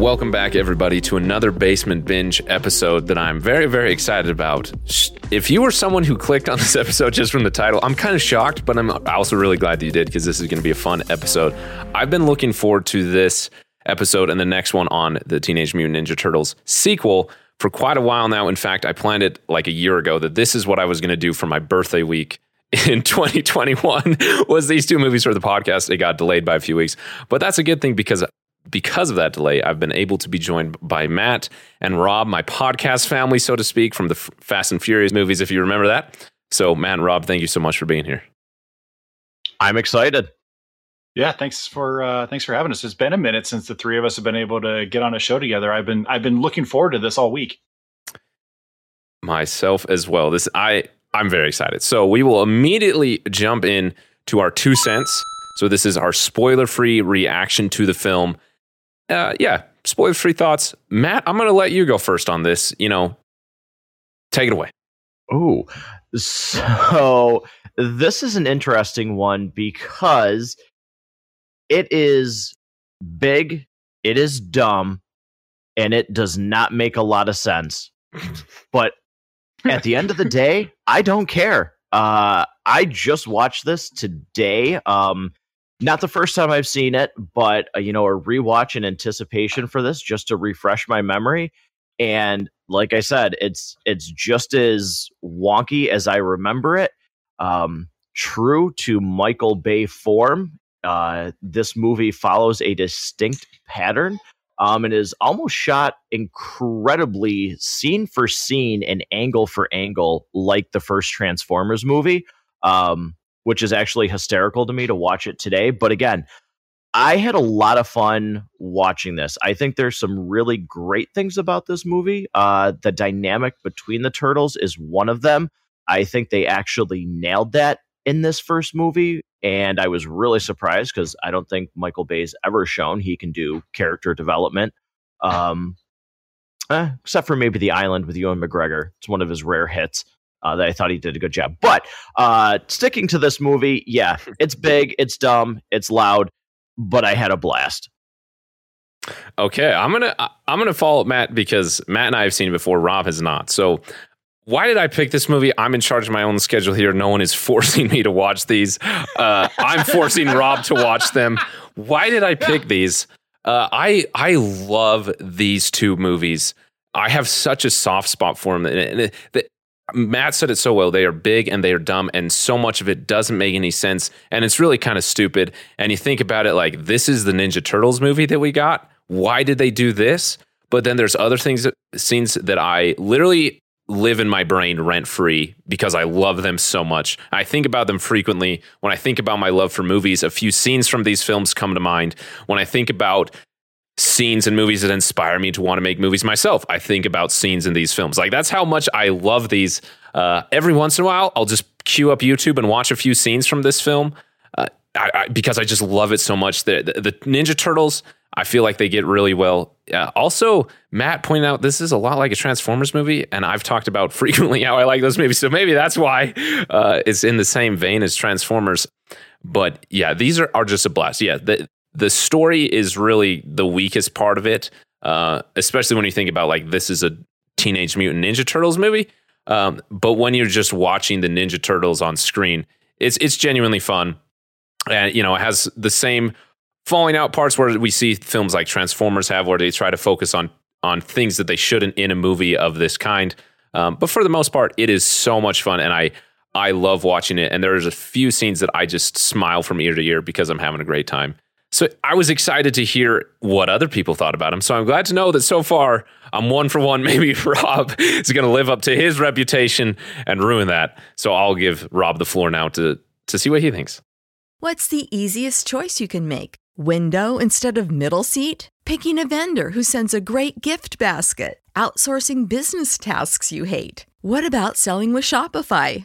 Welcome back, everybody, to another Basement Binge episode that I'm very, very excited about. If you were someone who clicked on this episode just from the title, I'm kind of shocked, but I'm also really glad that you did because this is going to be a fun episode. I've been looking forward to this episode and the next one on the Teenage Mutant Ninja Turtles sequel for quite a while now. In fact, I planned it like a year ago that this is what I was going to do for my birthday week in 2021 was these two movies for the podcast. It got delayed by a few weeks, but that's a good thing because because of that delay, I've been able to be joined by Matt and Rob, my podcast family, so to speak, from the Fast and Furious movies, if you remember that. So, Matt and Rob, thank you so much for being here. I'm excited. Yeah, thanks for uh, thanks for having us. It's been a minute since the three of us have been able to get on a show together. I've been I've been looking forward to this all week. Myself as well. This I I'm very excited. So we will immediately jump in to our two cents. So this is our spoiler free reaction to the film uh, yeah, spoiler free thoughts. Matt, I'm going to let you go first on this. You know, take it away. Oh, so this is an interesting one because it is big, it is dumb, and it does not make a lot of sense. but at the end of the day, I don't care. Uh, I just watched this today. Um, not the first time I've seen it, but uh, you know, a rewatch in anticipation for this just to refresh my memory. And like I said, it's it's just as wonky as I remember it. Um, true to Michael Bay form, uh, this movie follows a distinct pattern. Um, and is almost shot incredibly scene for scene and angle for angle, like the first Transformers movie. Um, which is actually hysterical to me to watch it today. But again, I had a lot of fun watching this. I think there's some really great things about this movie. Uh, the dynamic between the turtles is one of them. I think they actually nailed that in this first movie. And I was really surprised because I don't think Michael Bay's ever shown he can do character development. Um, eh, except for maybe The Island with Ewan McGregor. It's one of his rare hits uh, that I thought he did a good job. But uh, sticking to this movie, yeah, it's big, it's dumb, it's loud, but I had a blast. Okay, I'm gonna I'm gonna follow Matt because Matt and I have seen it before. Rob has not. So why did I pick this movie? I'm in charge of my own schedule here. No one is forcing me to watch these. Uh, I'm forcing Rob to watch them. Why did I pick these? Uh, I I love these two movies. I have such a soft spot for them. And Matt said it so well. They are big and they are dumb, and so much of it doesn't make any sense. And it's really kind of stupid. And you think about it like this is the Ninja Turtles movie that we got. Why did they do this? But then there's other things, scenes that I literally live in my brain rent free because I love them so much. I think about them frequently. When I think about my love for movies, a few scenes from these films come to mind. When I think about scenes in movies that inspire me to want to make movies myself. I think about scenes in these films. Like that's how much I love these. Uh, every once in a while, I'll just queue up YouTube and watch a few scenes from this film uh, I, I, because I just love it so much. The, the, the, Ninja Turtles, I feel like they get really well. Uh, also, Matt pointed out this is a lot like a Transformers movie, and I've talked about frequently how I like those movies. So maybe that's why uh, it's in the same vein as Transformers. But yeah, these are, are just a blast. Yeah, the, the story is really the weakest part of it, uh, especially when you think about like this is a Teenage Mutant Ninja Turtles movie. Um, but when you're just watching the Ninja Turtles on screen, it's it's genuinely fun, and you know it has the same falling out parts where we see films like Transformers have, where they try to focus on on things that they shouldn't in a movie of this kind. Um, but for the most part, it is so much fun, and I I love watching it. And there's a few scenes that I just smile from ear to ear because I'm having a great time. So I was excited to hear what other people thought about him. So I'm glad to know that so far I'm one for one. Maybe Rob is going to live up to his reputation and ruin that. So I'll give Rob the floor now to to see what he thinks. What's the easiest choice you can make? Window instead of middle seat? Picking a vendor who sends a great gift basket? Outsourcing business tasks you hate? What about selling with Shopify?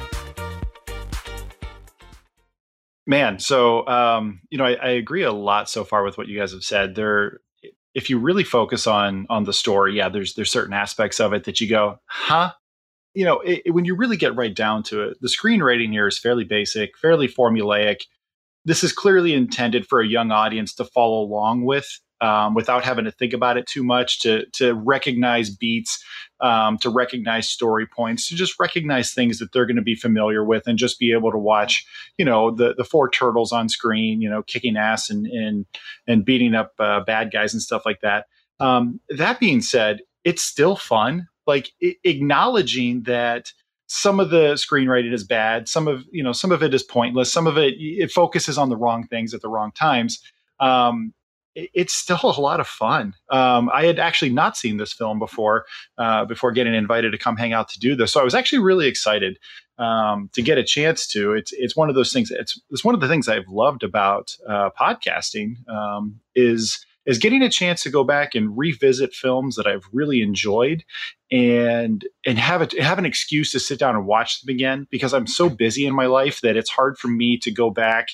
Man, so um, you know, I, I agree a lot so far with what you guys have said. There, if you really focus on on the story, yeah, there's there's certain aspects of it that you go, huh? You know, it, it, when you really get right down to it, the screenwriting here is fairly basic, fairly formulaic. This is clearly intended for a young audience to follow along with um, without having to think about it too much, to to recognize beats, um, to recognize story points, to just recognize things that they're going to be familiar with, and just be able to watch, you know, the the four turtles on screen, you know, kicking ass and and and beating up uh, bad guys and stuff like that. Um, that being said, it's still fun. Like I- acknowledging that some of the screenwriting is bad some of you know some of it is pointless some of it it focuses on the wrong things at the wrong times um, it's still a lot of fun. Um, I had actually not seen this film before, uh, before getting invited to come hang out to do this. So I was actually really excited um, to get a chance to. It's it's one of those things. It's it's one of the things I've loved about uh, podcasting um, is is getting a chance to go back and revisit films that I've really enjoyed and and have it have an excuse to sit down and watch them again because I'm so busy in my life that it's hard for me to go back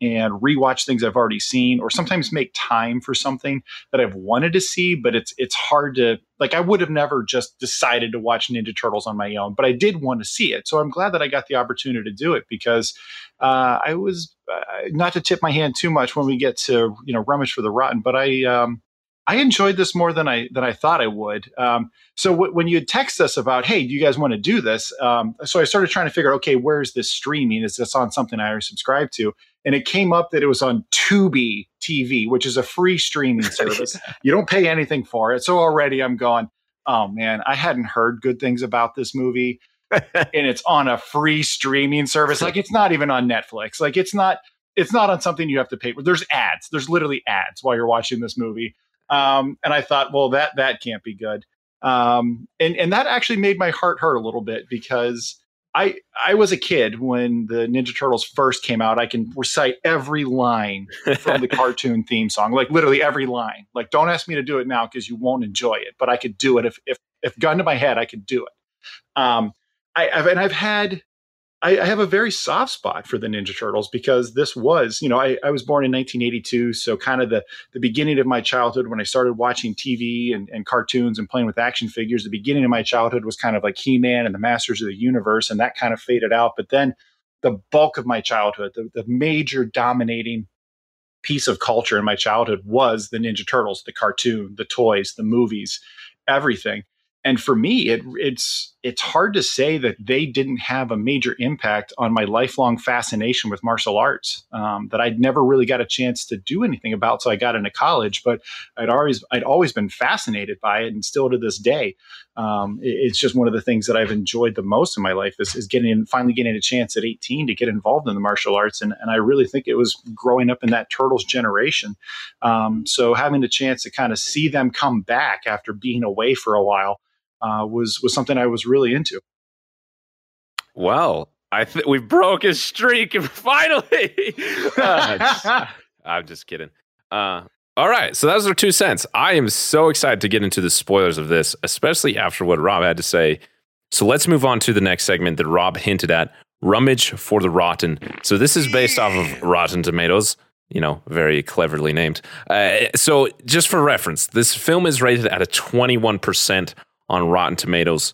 and rewatch things I've already seen, or sometimes make time for something that I've wanted to see, but it's it's hard to like. I would have never just decided to watch Ninja Turtles on my own, but I did want to see it, so I'm glad that I got the opportunity to do it because uh, I was uh, not to tip my hand too much when we get to you know rummage for the rotten, but I um, I enjoyed this more than I than I thought I would. Um, so w- when you text us about, hey, do you guys want to do this? Um, so I started trying to figure, okay, where's this streaming? Is this on something I already subscribe to? And it came up that it was on Tubi TV, which is a free streaming service. you don't pay anything for it. So already I'm going, oh man, I hadn't heard good things about this movie. and it's on a free streaming service. Like it's not even on Netflix. Like it's not it's not on something you have to pay for. There's ads. There's literally ads while you're watching this movie. Um, and I thought, well, that that can't be good. Um, and and that actually made my heart hurt a little bit because I I was a kid when the Ninja Turtles first came out. I can recite every line from the cartoon theme song, like literally every line. Like, don't ask me to do it now because you won't enjoy it, but I could do it if if if gun to my head, I could do it. Um, I, I've, and I've had I, I, have a very soft spot for the Ninja Turtles because this was, you know, I, I, was born in 1982, so kind of the the beginning of my childhood when I started watching TV and, and cartoons and playing with action figures. The beginning of my childhood was kind of like He Man and the Masters of the Universe, and that kind of faded out. But then the bulk of my childhood, the, the major dominating piece of culture in my childhood was the Ninja Turtles, the cartoon, the toys, the movies, everything and for me it, it's it's hard to say that they didn't have a major impact on my lifelong fascination with martial arts um, that I'd never really got a chance to do anything about so I got into college but I'd always I'd always been fascinated by it and still to this day um, it, it's just one of the things that I've enjoyed the most in my life is, is getting in, finally getting a chance at 18 to get involved in the martial arts and, and I really think it was growing up in that turtles generation um, so having the chance to kind of see them come back after being away for a while uh, was was something I was really into. Well, I think we broke his streak and finally. uh, I'm just kidding. Uh, all right, so was our two cents. I am so excited to get into the spoilers of this, especially after what Rob had to say. So let's move on to the next segment that Rob hinted at Rummage for the Rotten. So this is based off of Rotten Tomatoes, you know, very cleverly named. Uh, so just for reference, this film is rated at a 21% on Rotten Tomatoes.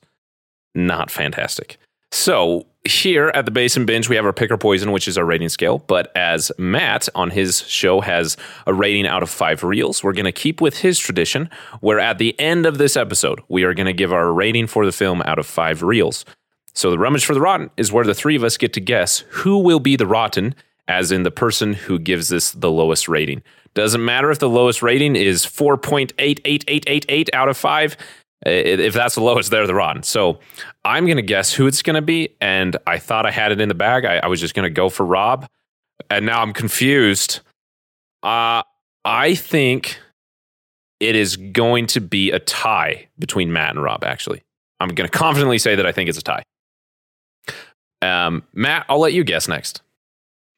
Not fantastic. So here at the Basement Binge, we have our pick your poison, which is our rating scale. But as Matt on his show has a rating out of five reels, we're going to keep with his tradition, where at the end of this episode, we are going to give our rating for the film out of five reels. So the rummage for the rotten is where the three of us get to guess who will be the rotten, as in the person who gives this the lowest rating. Doesn't matter if the lowest rating is 4.88888 out of five. If that's the lowest, they're the rotten. So I'm going to guess who it's going to be. And I thought I had it in the bag. I, I was just going to go for Rob. And now I'm confused. Uh, I think it is going to be a tie between Matt and Rob, actually. I'm going to confidently say that I think it's a tie. Um, Matt, I'll let you guess next.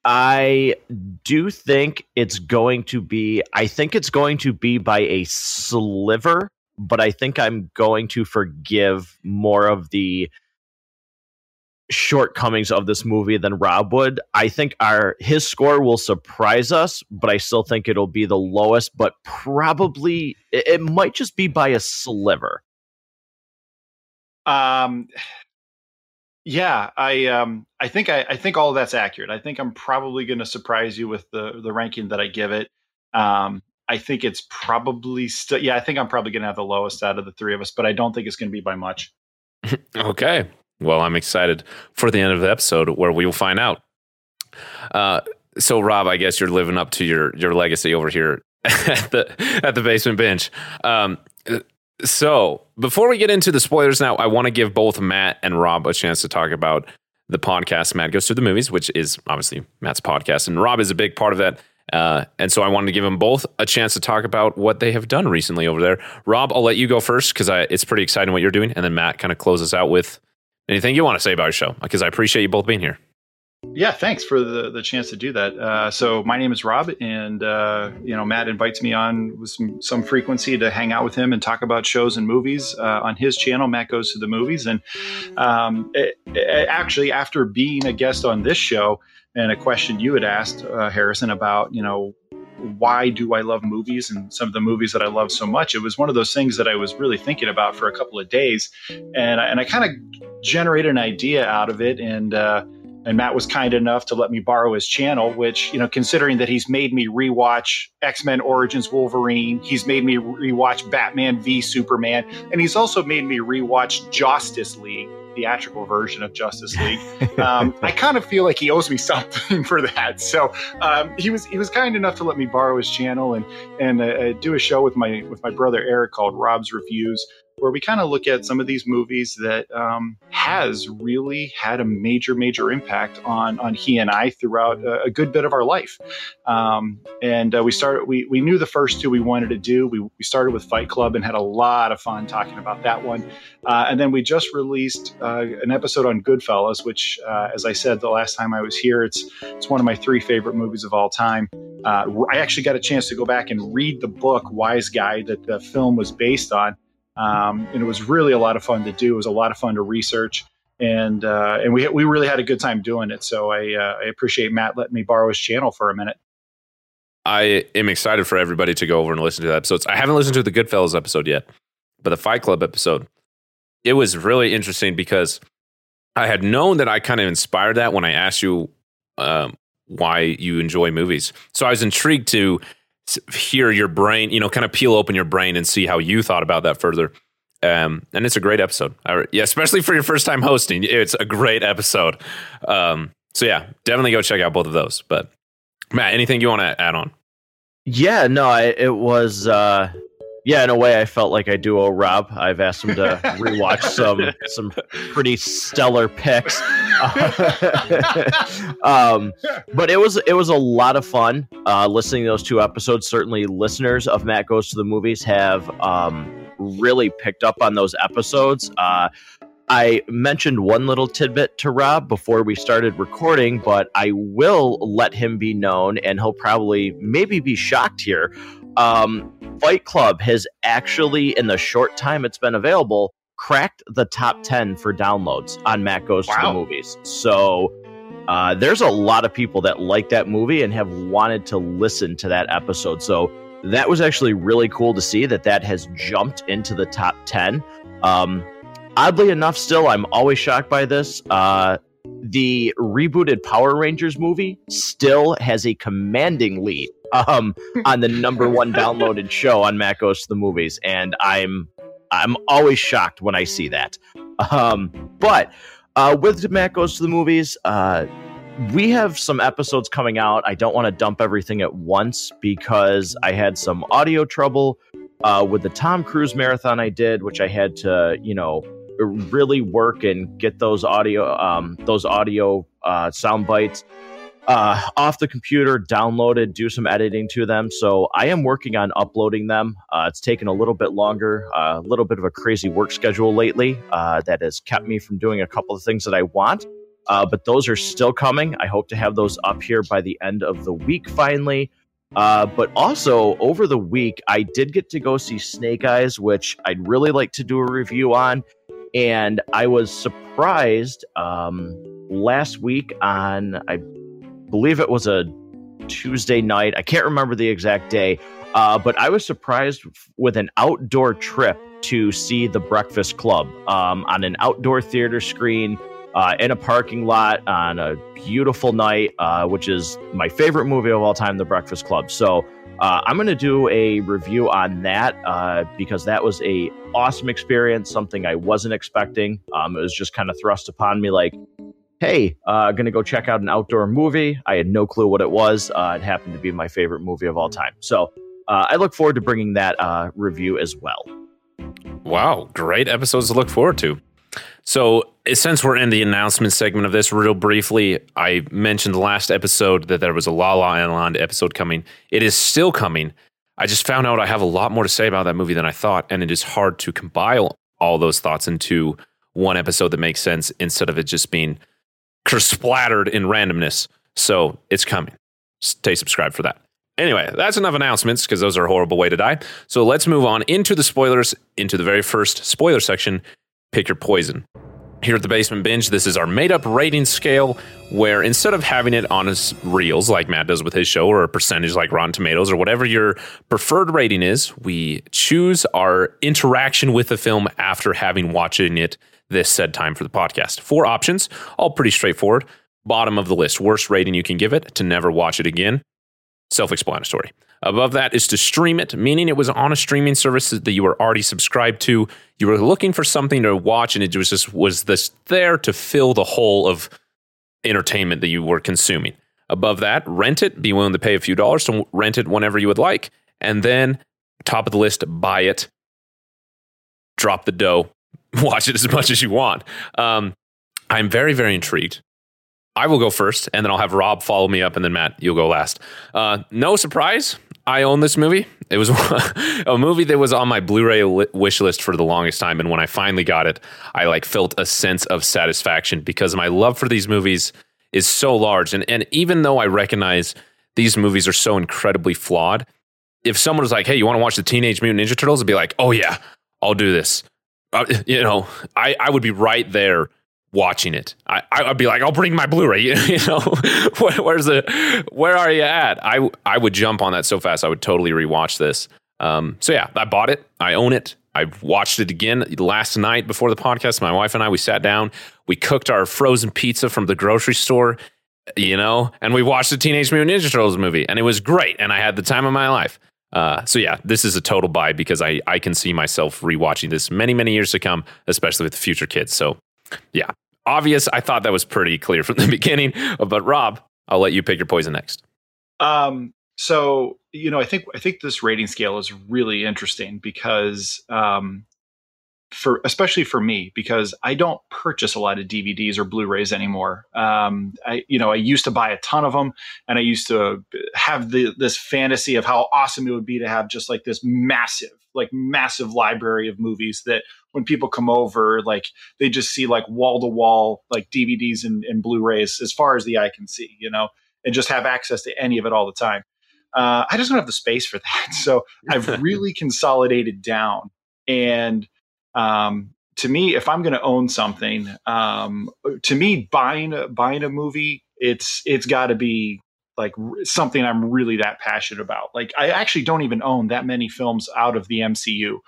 I do think it's going to be, I think it's going to be by a sliver but I think I'm going to forgive more of the shortcomings of this movie than Rob would. I think our his score will surprise us, but I still think it'll be the lowest, but probably it, it might just be by a sliver. Um yeah, I um I think I, I think all that's accurate. I think I'm probably going to surprise you with the the ranking that I give it. Um I think it's probably still, yeah, I think I'm probably going to have the lowest out of the three of us, but I don't think it's going to be by much. okay. Well, I'm excited for the end of the episode where we will find out. Uh, so, Rob, I guess you're living up to your your legacy over here at the at the basement Binge. Um, so, before we get into the spoilers, now I want to give both Matt and Rob a chance to talk about the podcast. Matt goes to the movies, which is obviously Matt's podcast, and Rob is a big part of that. Uh, and so I wanted to give them both a chance to talk about what they have done recently over there. Rob, I'll let you go first because it's pretty exciting what you're doing. And then Matt kind of closes out with anything you want to say about your show because I appreciate you both being here. Yeah, thanks for the, the chance to do that. Uh, so my name is Rob, and uh, you know Matt invites me on with some, some frequency to hang out with him and talk about shows and movies uh, on his channel. Matt goes to the movies, and um, it, it, actually, after being a guest on this show, and a question you had asked uh, Harrison about, you know, why do I love movies and some of the movies that I love so much? It was one of those things that I was really thinking about for a couple of days, and I, and I kind of generated an idea out of it, and uh, and Matt was kind enough to let me borrow his channel, which you know, considering that he's made me rewatch X Men Origins Wolverine, he's made me rewatch Batman v Superman, and he's also made me rewatch Justice League theatrical version of Justice League. Um, I kind of feel like he owes me something for that. So um, he was he was kind enough to let me borrow his channel and and uh, do a show with my with my brother Eric called Rob's Reviews, where we kind of look at some of these movies that um, has really had a major, major impact on on he and I throughout a, a good bit of our life. Um, and uh, we started, we we knew the first two we wanted to do. We we started with Fight Club and had a lot of fun talking about that one. Uh, and then we just released uh, an episode on Goodfellas, which, uh, as I said the last time I was here, it's it's one of my three favorite movies of all time. Uh, I actually got a chance to go back and read the book Wiseguy that the film was based on. Um, and it was really a lot of fun to do. It was a lot of fun to research, and uh, and we we really had a good time doing it. So I uh, I appreciate Matt letting me borrow his channel for a minute. I am excited for everybody to go over and listen to the episodes. I haven't listened to the Goodfellas episode yet, but the Fight Club episode, it was really interesting because I had known that I kind of inspired that when I asked you um, why you enjoy movies. So I was intrigued to hear your brain, you know, kind of peel open your brain and see how you thought about that further. Um, and it's a great episode. I, yeah, especially for your first time hosting. It's a great episode. Um, so yeah, definitely go check out both of those. But Matt, anything you want to add on? Yeah, no, I, it was uh, yeah, in a way, I felt like I do owe Rob. I've asked him to rewatch some some pretty stellar picks, um, but it was it was a lot of fun uh, listening to those two episodes. Certainly, listeners of Matt Goes to the Movies have um, really picked up on those episodes. Uh, I mentioned one little tidbit to Rob before we started recording, but I will let him be known, and he'll probably maybe be shocked here. Um, Fight Club has actually, in the short time it's been available, cracked the top 10 for downloads on Matt Goes wow. to the Movies. So uh, there's a lot of people that like that movie and have wanted to listen to that episode. So that was actually really cool to see that that has jumped into the top 10. Um, oddly enough, still, I'm always shocked by this. Uh, the rebooted Power Rangers movie still has a commanding lead um, on the number one downloaded show on Matt Goes to the Movies, and I'm I'm always shocked when I see that. Um, but uh, with Matt Goes to the Movies, uh, we have some episodes coming out. I don't want to dump everything at once because I had some audio trouble uh, with the Tom Cruise marathon I did, which I had to, you know, really work and get those audio, um, those audio uh, sound bites uh, off the computer, downloaded, do some editing to them. So I am working on uploading them. Uh, it's taken a little bit longer, uh, a little bit of a crazy work schedule lately uh, that has kept me from doing a couple of things that I want. Uh, but those are still coming. I hope to have those up here by the end of the week finally. Uh, but also over the week, I did get to go see Snake Eyes, which I'd really like to do a review on. And I was surprised um, last week on, I believe it was a Tuesday night. I can't remember the exact day, uh, but I was surprised with an outdoor trip to see The Breakfast Club um, on an outdoor theater screen uh, in a parking lot on a beautiful night, uh, which is my favorite movie of all time, The Breakfast Club. So uh, I'm going to do a review on that uh, because that was a awesome experience, something I wasn't expecting. Um, it was just kind of thrust upon me like, hey, uh, going to go check out an outdoor movie. I had no clue what it was. Uh, it happened to be my favorite movie of all time. So I look forward to bringing that review as well. Wow, great episodes to look forward to. So, since we're in the announcement segment of this, real briefly, I mentioned last episode that there was a La La Land episode coming. It is still coming. I just found out I have a lot more to say about that movie than I thought, and it is hard to compile all those thoughts into one episode that makes sense instead of it just being splattered in randomness. So, it's coming. Stay subscribed for that. Anyway, that's enough announcements because those are a horrible way to die. So let's move on into the spoilers, into the very first spoiler section, pick your poison. Here at the Basement Binge, this is our made up rating scale where instead of having it on his reels like Matt does with his show or a percentage like Rotten Tomatoes or whatever your preferred rating is, we choose our interaction with the film after having watching it this said time for the podcast. Four options, all pretty straightforward. Bottom of the list, worst rating you can give it to never watch it again. Self explanatory. Above that is to stream it, meaning it was on a streaming service that you were already subscribed to. You were looking for something to watch, and it was just was this there to fill the hole of entertainment that you were consuming. Above that, rent it. Be willing to pay a few dollars to rent it whenever you would like, and then top of the list, buy it. Drop the dough. Watch it as much as you want. Um, I'm very, very intrigued I will go first, and then I'll have Rob follow me up, and then Matt, you'll go last. Uh, no surprise, I own this movie. It was a movie that was on my Blu-ray wish list for the longest time, and when I finally got it, I like felt a sense of satisfaction because my love for these movies is so large. And and even though I recognize these movies are so incredibly flawed, if someone was like, "Hey, you want to watch the Teenage Mutant Ninja Turtles?" I'd be like, "Oh yeah, I'll do this." Uh, you know, I I would be right there watching it. I, I'd be like, I'll bring my Blu-ray. you know, where's the, where are you at? I, I would jump on that so fast. I would totally rewatch this. Um, so yeah, I bought it. I own it. I watched it again last night before the podcast. My wife and I, we sat down, we cooked our frozen pizza from the grocery store, you know, and we watched the Teenage Mutant Ninja Turtles movie, and it was great. And I had the time of my life. Uh, so yeah, this is a total buy because I I can see myself rewatching this many many years to come, especially with the future kids. So yeah, obvious. I thought that was pretty clear from the beginning. But Rob, I'll let you pick your poison next. Um, so you know, I think I think this rating scale is really interesting because um, for especially for me because I don't purchase a lot of DVDs or Blu-rays anymore. Um, I you know I used to buy a ton of them, and I used to have the this fantasy of how awesome it would be to have just like this massive like massive library of movies that when people come over like they just see like wall to wall like DVDs and, and Blu-rays as far as the eye can see, you know, and just have access to any of it all the time. Uh, I just don't have the space for that. So I've really consolidated down and um, to me, if I'm going to own something, um, to me, buying buying a movie, it's it's got to be like something I'm really that passionate about. Like I actually don't even own that many films out of the MCU.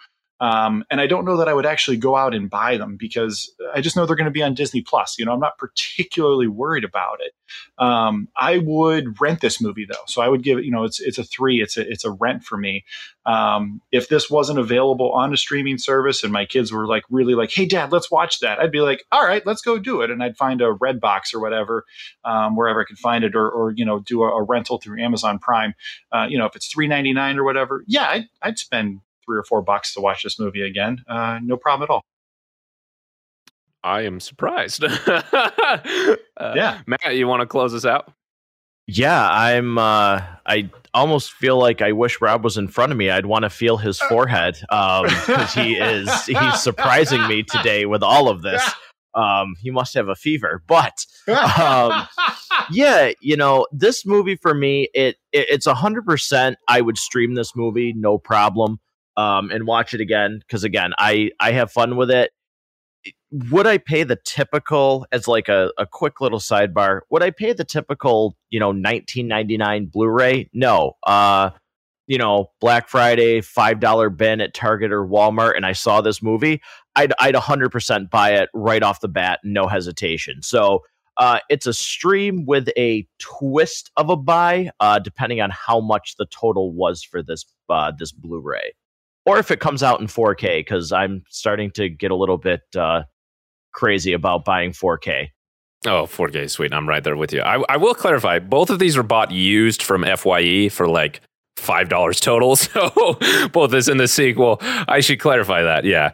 Um, and I don't know that I would actually go out and buy them because I just know they're going to be on Disney Plus. You know, I'm not particularly worried about it. Um, I would rent this movie though, so I would give it. You know, it's it's a three. It's a it's a rent for me. Um, if this wasn't available on a streaming service and my kids were like really like, "Hey, Dad, let's watch that," I'd be like, "All right, let's go do it," and I'd find a Redbox or whatever um, wherever I could find it, or or you know, do a, a rental through Amazon Prime. Uh, you know, if it's three ninety nine or whatever, yeah, I'd, I'd spend three or four bucks to watch this movie again. Uh, no problem at all. I am surprised. uh, yeah, Matt, you want to close us out? Yeah, I'm. Uh, I almost feel like I wish Rob was in front of me. I'd want to feel his forehead because um, he is. He's surprising me today with all of this. Um, he must have a fever, but um, yeah, you know, this movie for me, it, it it's a hundred percent. I would stream this movie, no problem um, and watch it again because again, I I have fun with it. Would I pay the typical as like a, a quick little sidebar? Would I pay the typical you know 1999 Blu-ray? No. Uh, you know, Black Friday five dollar bin at Target or Walmart, and I saw this movie, I'd I'd 100 percent buy it right off the bat, no hesitation. So. Uh, it's a stream with a twist of a buy, uh, depending on how much the total was for this uh, this Blu-ray or if it comes out in 4K, because I'm starting to get a little bit uh, crazy about buying 4K. Oh, 4K, sweet. I'm right there with you. I, I will clarify both of these were bought used from FYE for like $5 total. So both this and the sequel. I should clarify that. Yeah.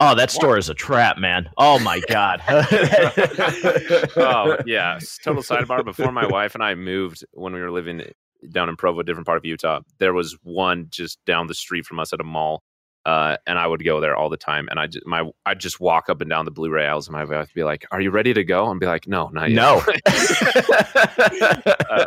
Oh, that store is a trap, man. Oh my god. oh yeah. Total sidebar. Before my wife and I moved when we were living down in Provo, different part of Utah, there was one just down the street from us at a mall. Uh, and I would go there all the time, and I just my I'd just walk up and down the Blu-ray aisles, and my wife would be like, "Are you ready to go?" And be like, "No, not yet." No. uh,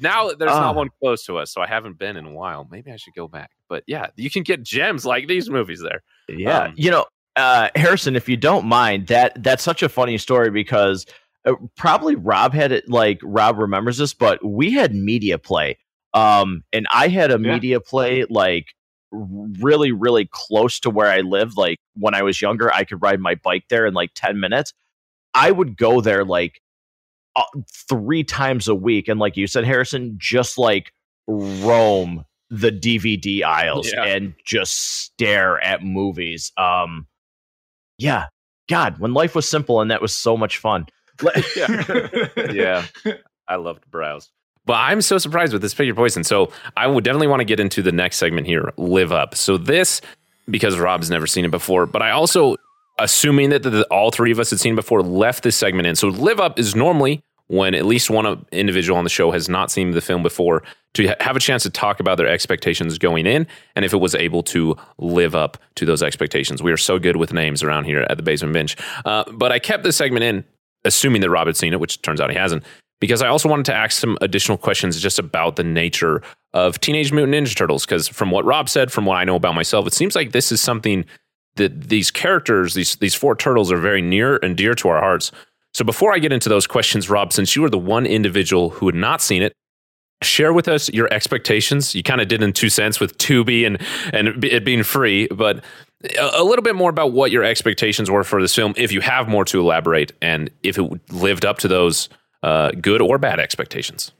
now there's uh. not one close to us, so I haven't been in a while. Maybe I should go back. But yeah, you can get gems like these movies there. Yeah, um, you know, uh, Harrison, if you don't mind, that that's such a funny story because uh, probably Rob had it like Rob remembers this, but we had media play um, and I had a yeah. media play like really, really close to where I lived. Like when I was younger, I could ride my bike there in like 10 minutes. I would go there like uh, three times a week. And like you said, Harrison, just like roam the DVD aisles yeah. and just stare at movies. Um, yeah, God, when life was simple and that was so much fun. yeah. yeah, I loved to browse. But I'm so surprised with this Pick Your Poison. So I would definitely want to get into the next segment here, Live Up. So this, because Rob's never seen it before, but I also, assuming that the, all three of us had seen it before, left this segment in. So Live Up is normally when at least one individual on the show has not seen the film before to have a chance to talk about their expectations going in and if it was able to live up to those expectations. We are so good with names around here at the Basement Binge. Uh, but I kept this segment in, assuming that Rob had seen it, which turns out he hasn't, because I also wanted to ask some additional questions just about the nature of Teenage Mutant Ninja Turtles. Because from what Rob said, from what I know about myself, it seems like this is something that these characters, these these four turtles, are very near and dear to our hearts. So before I get into those questions, Rob, since you were the one individual who had not seen it, share with us your expectations. You kind of did in two cents with Tubi and and it being free, but a little bit more about what your expectations were for this film, if you have more to elaborate, and if it lived up to those uh, good or bad expectations?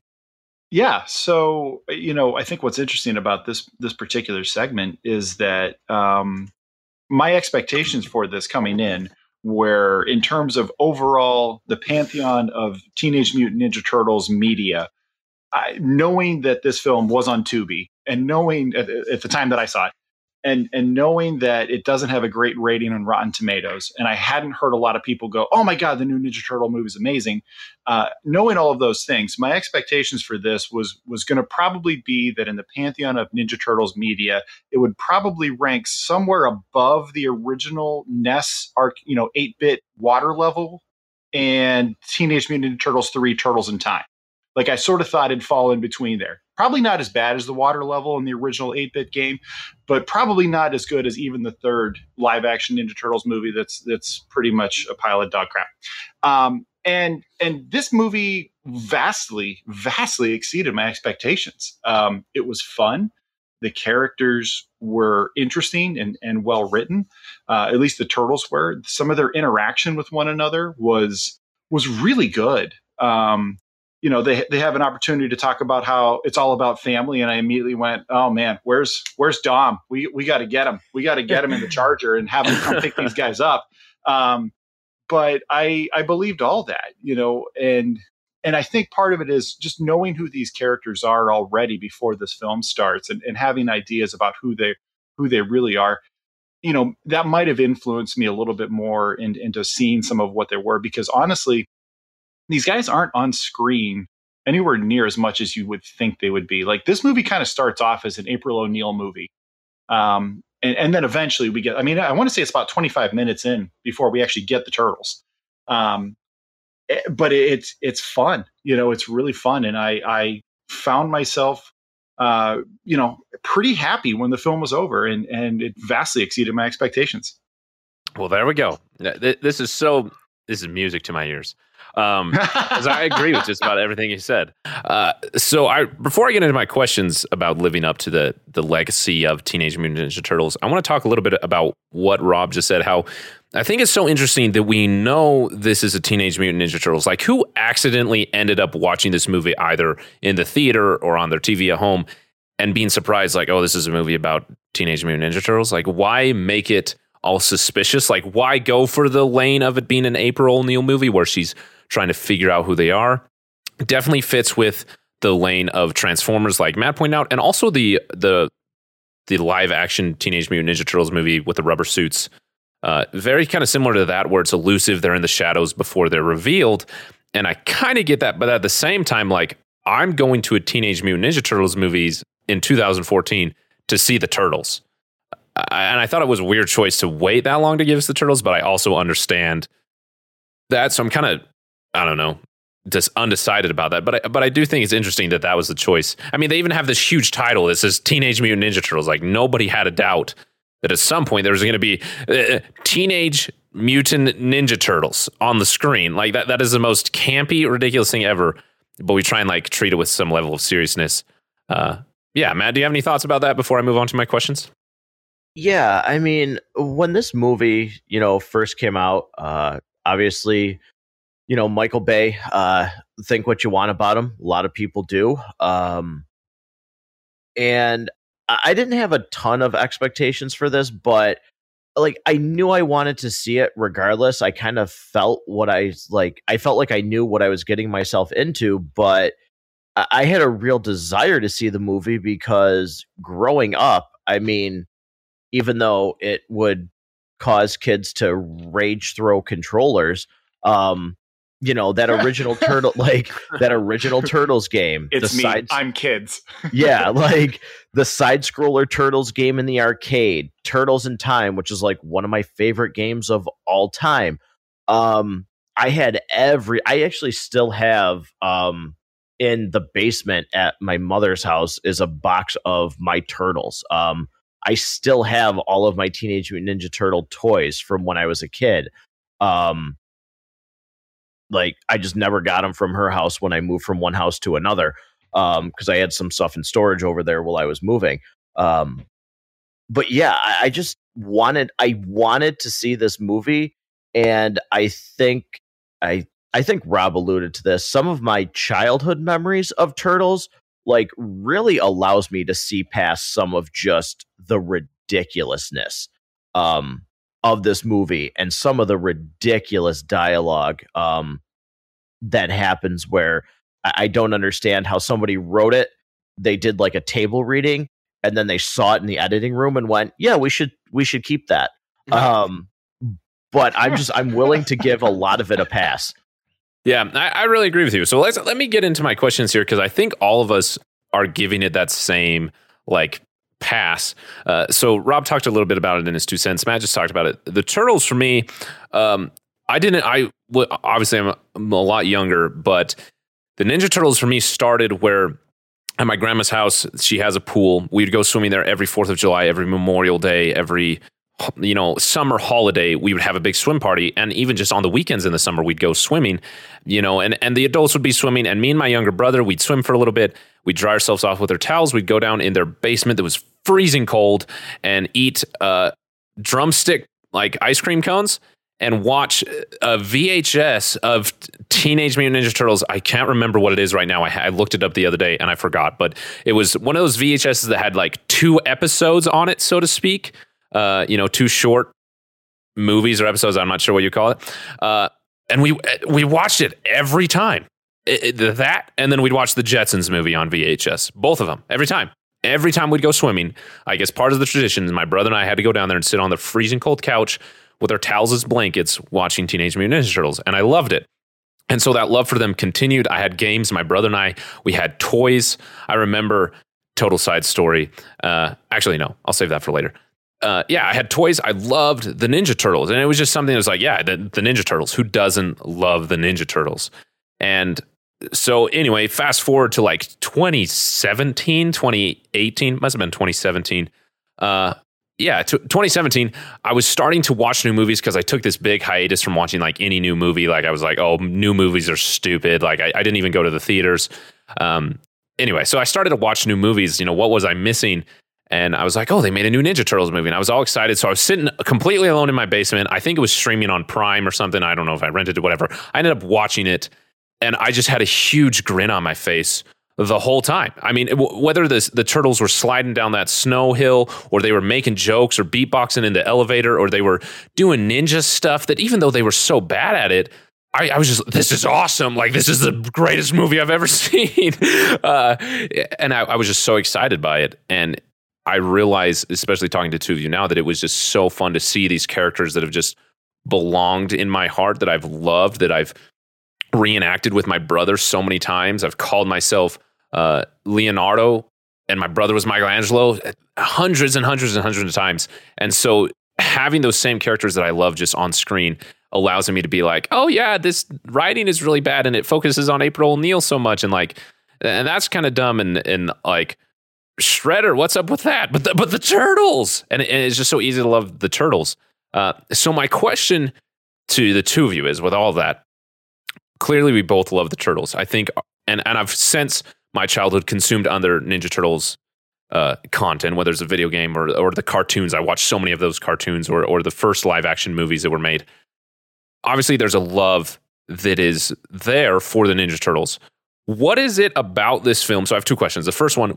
Yeah, so you know, I think what's interesting about this this particular segment is that um, my expectations for this coming in were in terms of overall the pantheon of Teenage Mutant Ninja Turtles media. I, knowing that this film was on Tubi and knowing at, at the time that I saw it, and and knowing that it doesn't have a great rating on Rotten Tomatoes, and I hadn't heard a lot of people go, "Oh my god, the new Ninja Turtle movie is amazing." Uh, knowing all of those things, my expectations for this was was going to probably be that in the pantheon of Ninja Turtles media, it would probably rank somewhere above the original NES arc, you know, eight bit water level and Teenage Mutant Ninja Turtles three Turtles in Time. Like I sort of thought it'd fall in between there. Probably not as bad as the water level in the original 8 bit game, but probably not as good as even the third live action Ninja Turtles movie that's that's pretty much a pile of dog crap. Um, and and this movie vastly, vastly exceeded my expectations. Um, it was fun. the characters were interesting and, and well written. Uh, at least the turtles were. Some of their interaction with one another was was really good. Um, you know, they they have an opportunity to talk about how it's all about family, and I immediately went, "Oh man, where's where's Dom? We we got to get him. We got to get him in the Charger and have him come pick these guys up." Um, but I I believed all that, you know, and and I think part of it is just knowing who these characters are already before this film starts and, and having ideas about who they who they really are. You know, that might have influenced me a little bit more in, into seeing some of what they were because honestly, these guys aren't on screen anywhere near as much as you would think they would be. Like this movie kind of starts off as an April O'Neil movie. Um, and, and, then eventually we get, I mean, I want to say it's about 25 minutes in before we actually get the turtles. Um, Eh, but it's it's fun. You know, it's really fun, and I I found myself, uh, you know, pretty happy when the film was over, and and it vastly exceeded my expectations. Well, there we go. This is so. This is music to my ears. Um, because I agree with just about everything you said. Uh, so I before I get into my questions about living up to the the legacy of Teenage Mutant Ninja Turtles, I want to talk a little bit about what Rob just said. How I think it's so interesting that we know this is a Teenage Mutant Ninja Turtles. Like, who accidentally ended up watching this movie either in the theater or on their TV at home and being surprised, like, oh, this is a movie about Teenage Mutant Ninja Turtles? Like, why make it all suspicious? Like, why go for the lane of it being an April O'Neil movie where she's trying to figure out who they are? It definitely fits with the lane of Transformers, like Matt pointed out, and also the the the live action Teenage Mutant Ninja Turtles movie with the rubber suits uh, very kind of similar to that, where it's elusive. They're in the shadows before they're revealed. And I kind of get that. But at the same time, like, I'm going to a Teenage Mutant Ninja Turtles movies in 2014 to see the Turtles. And I thought it was a weird choice to wait that long to give us the Turtles, but I also understand that. So I'm kind of, I don't know, just undecided about that. But I, but I do think it's interesting that that was the choice. I mean, they even have this huge title. This is Teenage Mutant Ninja Turtles. Like nobody had a doubt that at some point there's going to be uh, teenage mutant ninja turtles on the screen. Like that that is the most campy, ridiculous thing ever. But we try and like treat it with some level of seriousness. Uh, yeah, Matt, do you have any thoughts about that before I move on to my questions? Yeah, I mean, when this movie, you know, first came out, uh, obviously, you know, Michael Bay, uh, think what you want about him. A lot of people do. Um, and I didn't have a ton of expectations for this, but like I knew I wanted to see it regardless. I kind of felt what I like. I felt like I knew what I was getting myself into, but I had a real desire to see the movie because growing up, I mean, even though it would cause kids to rage throw controllers, um, you know that original turtle like that original turtles game it's me. sides, i'm kids. Yeah like the side scroller turtles game in the arcade turtles in time which is like one of my favorite games of all time. Um i had every i actually still have um in the basement at my mother's house is a box of my turtles. Um i still have all of my teenage mutant ninja turtle toys from when i was a kid um like I just never got them from her house when I moved from one house to another um because I had some stuff in storage over there while I was moving. Um but yeah, I, I just wanted I wanted to see this movie and I think I I think Rob alluded to this. Some of my childhood memories of turtles like really allows me to see past some of just the ridiculousness um of this movie and some of the ridiculous dialogue um, that happens where I, I don't understand how somebody wrote it. They did like a table reading and then they saw it in the editing room and went, "Yeah, we should we should keep that." Um, but I'm just I'm willing to give a lot of it a pass. Yeah, I, I really agree with you. So let's let me get into my questions here because I think all of us are giving it that same like pass. Uh, so Rob talked a little bit about it in his two cents. Matt just talked about it. The turtles for me, um, I didn't. I obviously I'm a, I'm a lot younger, but the Ninja Turtles for me started where at my grandma's house she has a pool. We'd go swimming there every Fourth of July, every Memorial Day, every you know summer holiday we would have a big swim party and even just on the weekends in the summer we'd go swimming you know and and the adults would be swimming and me and my younger brother we'd swim for a little bit We'd dry ourselves off with our towels. We'd go down in their basement that was freezing cold and eat uh, drumstick like ice cream cones and watch a VHS of Teenage Mutant Ninja Turtles. I can't remember what it is right now. I, I, looked it up the other day and I forgot, but it was one of those VHSs that had like two episodes on it, so to speak. Uh, you know, two short movies or episodes. I'm not sure what you call it. Uh, and we we watched it every time. It, it, that and then we'd watch the Jetsons movie on VHS, both of them every time. Every time we'd go swimming, I guess part of the tradition, is my brother and I had to go down there and sit on the freezing cold couch with our towels as blankets watching Teenage Mutant Ninja Turtles, and I loved it. And so that love for them continued. I had games. My brother and I, we had toys. I remember total side story. Uh, actually, no, I'll save that for later. Uh, yeah, I had toys. I loved the Ninja Turtles, and it was just something that was like, yeah, the, the Ninja Turtles. Who doesn't love the Ninja Turtles? And so, anyway, fast forward to like 2017, 2018, must have been 2017. Uh, yeah, t- 2017, I was starting to watch new movies because I took this big hiatus from watching like any new movie. Like I was like, oh, new movies are stupid. Like I, I didn't even go to the theaters. Um, anyway, so I started to watch new movies. You know, what was I missing? And I was like, oh, they made a new Ninja Turtles movie. And I was all excited. So I was sitting completely alone in my basement. I think it was streaming on Prime or something. I don't know if I rented it, whatever. I ended up watching it. And I just had a huge grin on my face the whole time. I mean, w- whether the the turtles were sliding down that snow hill, or they were making jokes, or beatboxing in the elevator, or they were doing ninja stuff. That even though they were so bad at it, I, I was just, this is awesome. Like this is the greatest movie I've ever seen. Uh, and I, I was just so excited by it. And I realize, especially talking to two of you now, that it was just so fun to see these characters that have just belonged in my heart, that I've loved, that I've reenacted with my brother so many times. I've called myself uh, Leonardo, and my brother was Michelangelo hundreds and hundreds and hundreds of times. And so having those same characters that I love just on screen allows me to be like, oh yeah, this writing is really bad and it focuses on April O'Neil so much and like, and that's kind of dumb and and like Shredder, what's up with that? But the, but the turtles, and, and it's just so easy to love the turtles. Uh, so my question to the two of you is, with all that, clearly we both love the turtles. I think, and and I've since my childhood consumed other Ninja Turtles uh, content, whether it's a video game or or the cartoons. I watched so many of those cartoons, or or the first live action movies that were made. Obviously, there's a love that is there for the Ninja Turtles. What is it about this film? So I have two questions. The first one.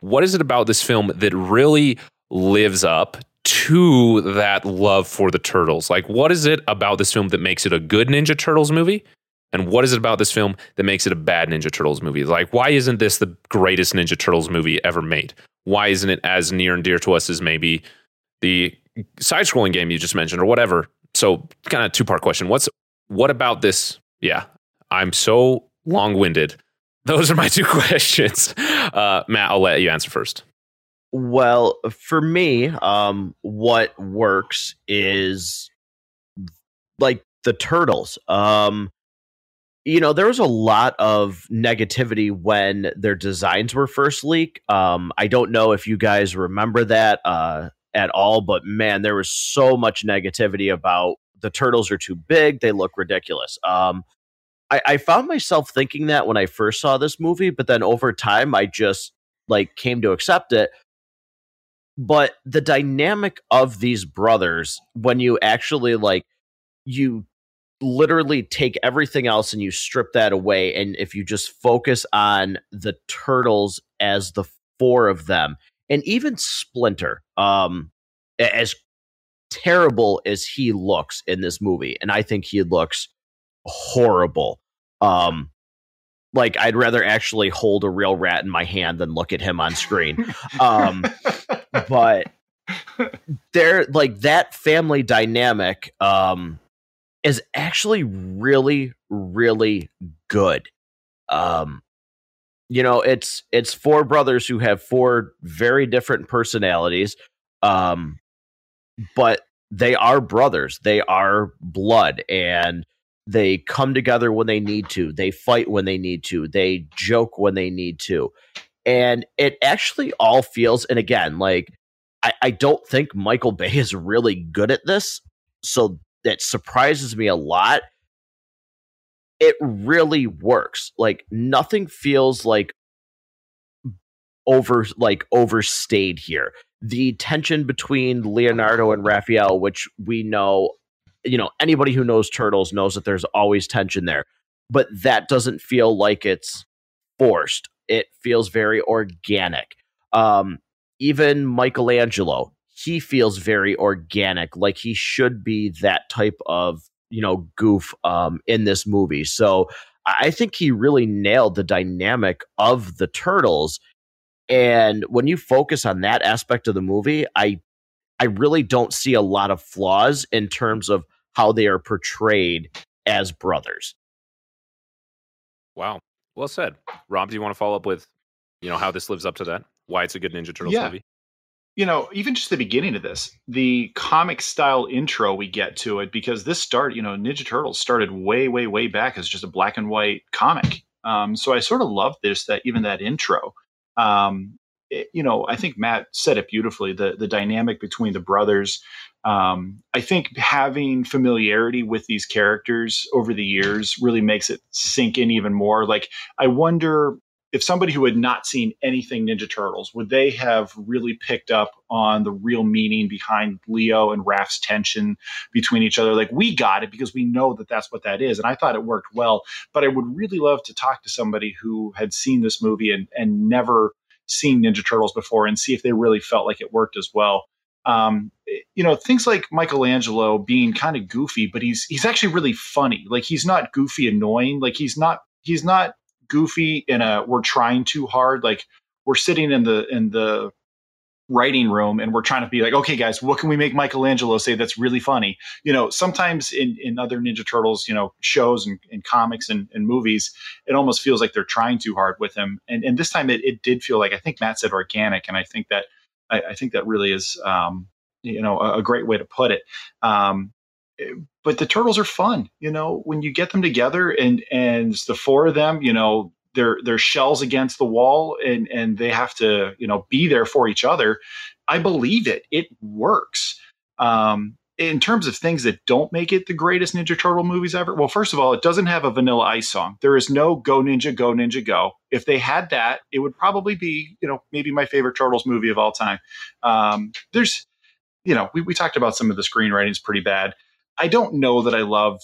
What is it about this film that really lives up to that love for the turtles? Like, what is it about this film that makes it a good Ninja Turtles movie? And what is it about this film that makes it a bad Ninja Turtles movie? Like, why isn't this the greatest Ninja Turtles movie ever made? Why isn't it as near and dear to us as maybe the side scrolling game you just mentioned or whatever? So, kind of two part question. What's what about this? Yeah, I'm so long winded. Those are my two questions. Uh, Matt, I'll let you answer first. Well, for me, um, what works is like the turtles. Um, you know, there was a lot of negativity when their designs were first leaked. Um, I don't know if you guys remember that. Uh, at all, but man, there was so much negativity about the turtles are too big, they look ridiculous. Um, I, I found myself thinking that when I first saw this movie, but then over time, I just like came to accept it. But the dynamic of these brothers, when you actually like, you literally take everything else and you strip that away. And if you just focus on the turtles as the four of them, and even Splinter, um, as terrible as he looks in this movie, and I think he looks horrible. Um, like I'd rather actually hold a real rat in my hand than look at him on screen. um, but they're like that family dynamic um, is actually really, really good. Um, you know, it's it's four brothers who have four very different personalities, um, but they are brothers. They are blood, and they come together when they need to. They fight when they need to. They joke when they need to, and it actually all feels. And again, like I, I don't think Michael Bay is really good at this, so that surprises me a lot it really works like nothing feels like over like overstayed here the tension between leonardo and raphael which we know you know anybody who knows turtles knows that there's always tension there but that doesn't feel like it's forced it feels very organic um even michelangelo he feels very organic, like he should be that type of you know goof um, in this movie. So I think he really nailed the dynamic of the turtles. And when you focus on that aspect of the movie, I I really don't see a lot of flaws in terms of how they are portrayed as brothers. Wow. Well said. Robb, do you want to follow up with, you know, how this lives up to that? Why it's a good Ninja Turtles yeah. movie? you know, even just the beginning of this, the comic style intro we get to it because this start, you know, Ninja Turtles started way, way, way back as just a black and white comic. Um, so I sort of love this that even that intro. Um, it, you know, I think Matt said it beautifully. The the dynamic between the brothers. Um, I think having familiarity with these characters over the years really makes it sink in even more. Like I wonder if somebody who had not seen anything Ninja Turtles, would they have really picked up on the real meaning behind Leo and Raph's tension between each other? Like we got it because we know that that's what that is, and I thought it worked well. But I would really love to talk to somebody who had seen this movie and and never seen Ninja Turtles before and see if they really felt like it worked as well. Um, you know, things like Michelangelo being kind of goofy, but he's he's actually really funny. Like he's not goofy annoying. Like he's not he's not goofy in a we're trying too hard like we're sitting in the in the writing room and we're trying to be like okay guys what can we make michelangelo say that's really funny? You know sometimes in in other ninja turtles you know shows and, and comics and, and, movies it almost feels like they're trying too hard with him. And and this time it, it did feel like i think matt said organic and i think that i, I think that really is um you know a, a great way to put it. Um but the turtles are fun you know when you get them together and and the four of them you know they're they're shells against the wall and and they have to you know be there for each other i believe it it works um in terms of things that don't make it the greatest Ninja Turtle movies ever, well, first of all, it doesn't have a Vanilla Ice song. There is no Go Ninja, Go Ninja, Go. If they had that, it would probably be, you know, maybe my favorite Turtles movie of all time. Um, there's, you know, we, we talked about some of the screenwriting is pretty bad. I don't know that I love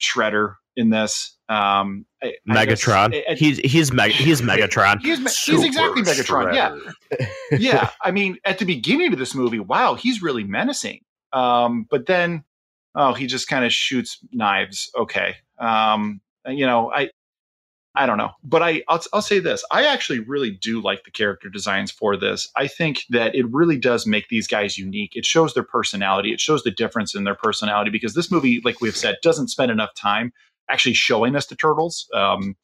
Shredder in this. Um, I, Megatron. I he's he's me- he's Megatron. he's, he's exactly Megatron. Shredder. Yeah, yeah. I mean, at the beginning of this movie, wow, he's really menacing. Um, but then, oh, he just kind of shoots knives. Okay. Um, you know, I I don't know, but I I'll, I'll say this: I actually really do like the character designs for this. I think that it really does make these guys unique. It shows their personality. It shows the difference in their personality because this movie, like we've said, doesn't spend enough time actually showing us the turtles. Um,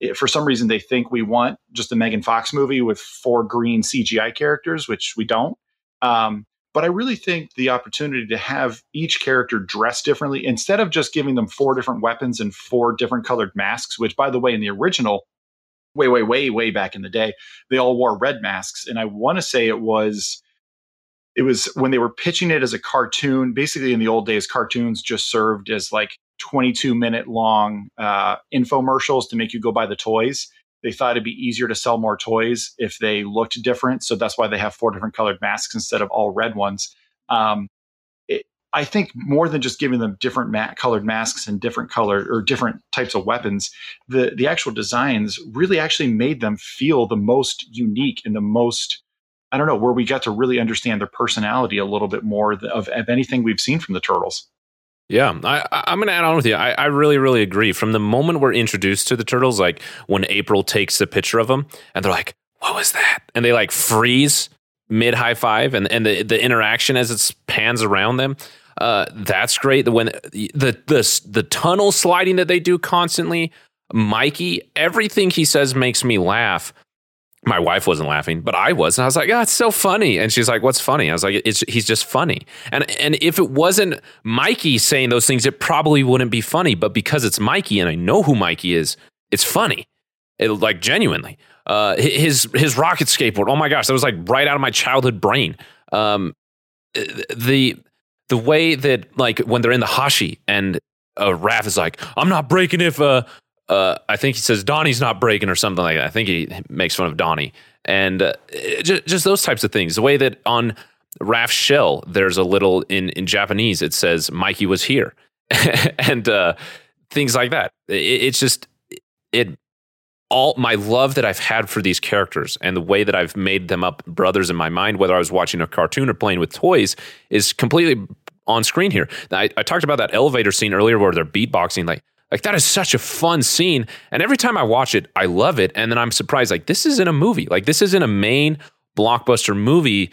it, for some reason, they think we want just a Megan Fox movie with four green CGI characters, which we don't. Um, but I really think the opportunity to have each character dressed differently, instead of just giving them four different weapons and four different colored masks, which, by the way, in the original, way, way, way, way back in the day, they all wore red masks. And I want to say it was it was when they were pitching it as a cartoon. Basically, in the old days, cartoons just served as like 22 minute long uh, infomercials to make you go buy the toys. They thought it'd be easier to sell more toys if they looked different. So that's why they have four different colored masks instead of all red ones. Um, I think more than just giving them different ma- colored masks and different color or different types of weapons, the the actual designs really actually made them feel the most unique and the most I don't know where we got to really understand their personality a little bit more of, of anything we've seen from the turtles. Yeah, I, am going to add on with you. I, I, really, really agree. From the moment we're introduced to the turtles, like when April takes the picture of them, and they're like, "What was that?" and they like freeze mid high five, and and the the interaction as it pans around them. Uh, that's great. When the the the tunnel sliding that they do constantly, Mikey, everything he says makes me laugh. My wife wasn't laughing, but I was, and I was like, "Oh, it's so funny." And she's like, "What's funny?" I was like, "It's he's just funny." And and if it wasn't Mikey saying those things, it probably wouldn't be funny. But because it's Mikey, and I know who Mikey is, it's funny. It, like genuinely, uh, his his rocket skateboard. Oh my gosh, that was like right out of my childhood brain. Um, the the way that like when they're in the hashi and uh, Raph is like, I'm not breaking if uh uh I think he says Donnie's not breaking or something like that. I think he makes fun of Donnie and uh, just, just those types of things. The way that on Raph's shell, there's a little in in Japanese it says Mikey was here, and uh, things like that. It, it's just it all my love that I've had for these characters and the way that I've made them up brothers in my mind, whether I was watching a cartoon or playing with toys, is completely on screen here. I, I talked about that elevator scene earlier where they're beatboxing, like like that is such a fun scene. And every time I watch it, I love it. And then I'm surprised, like this isn't a movie. Like this isn't a main blockbuster movie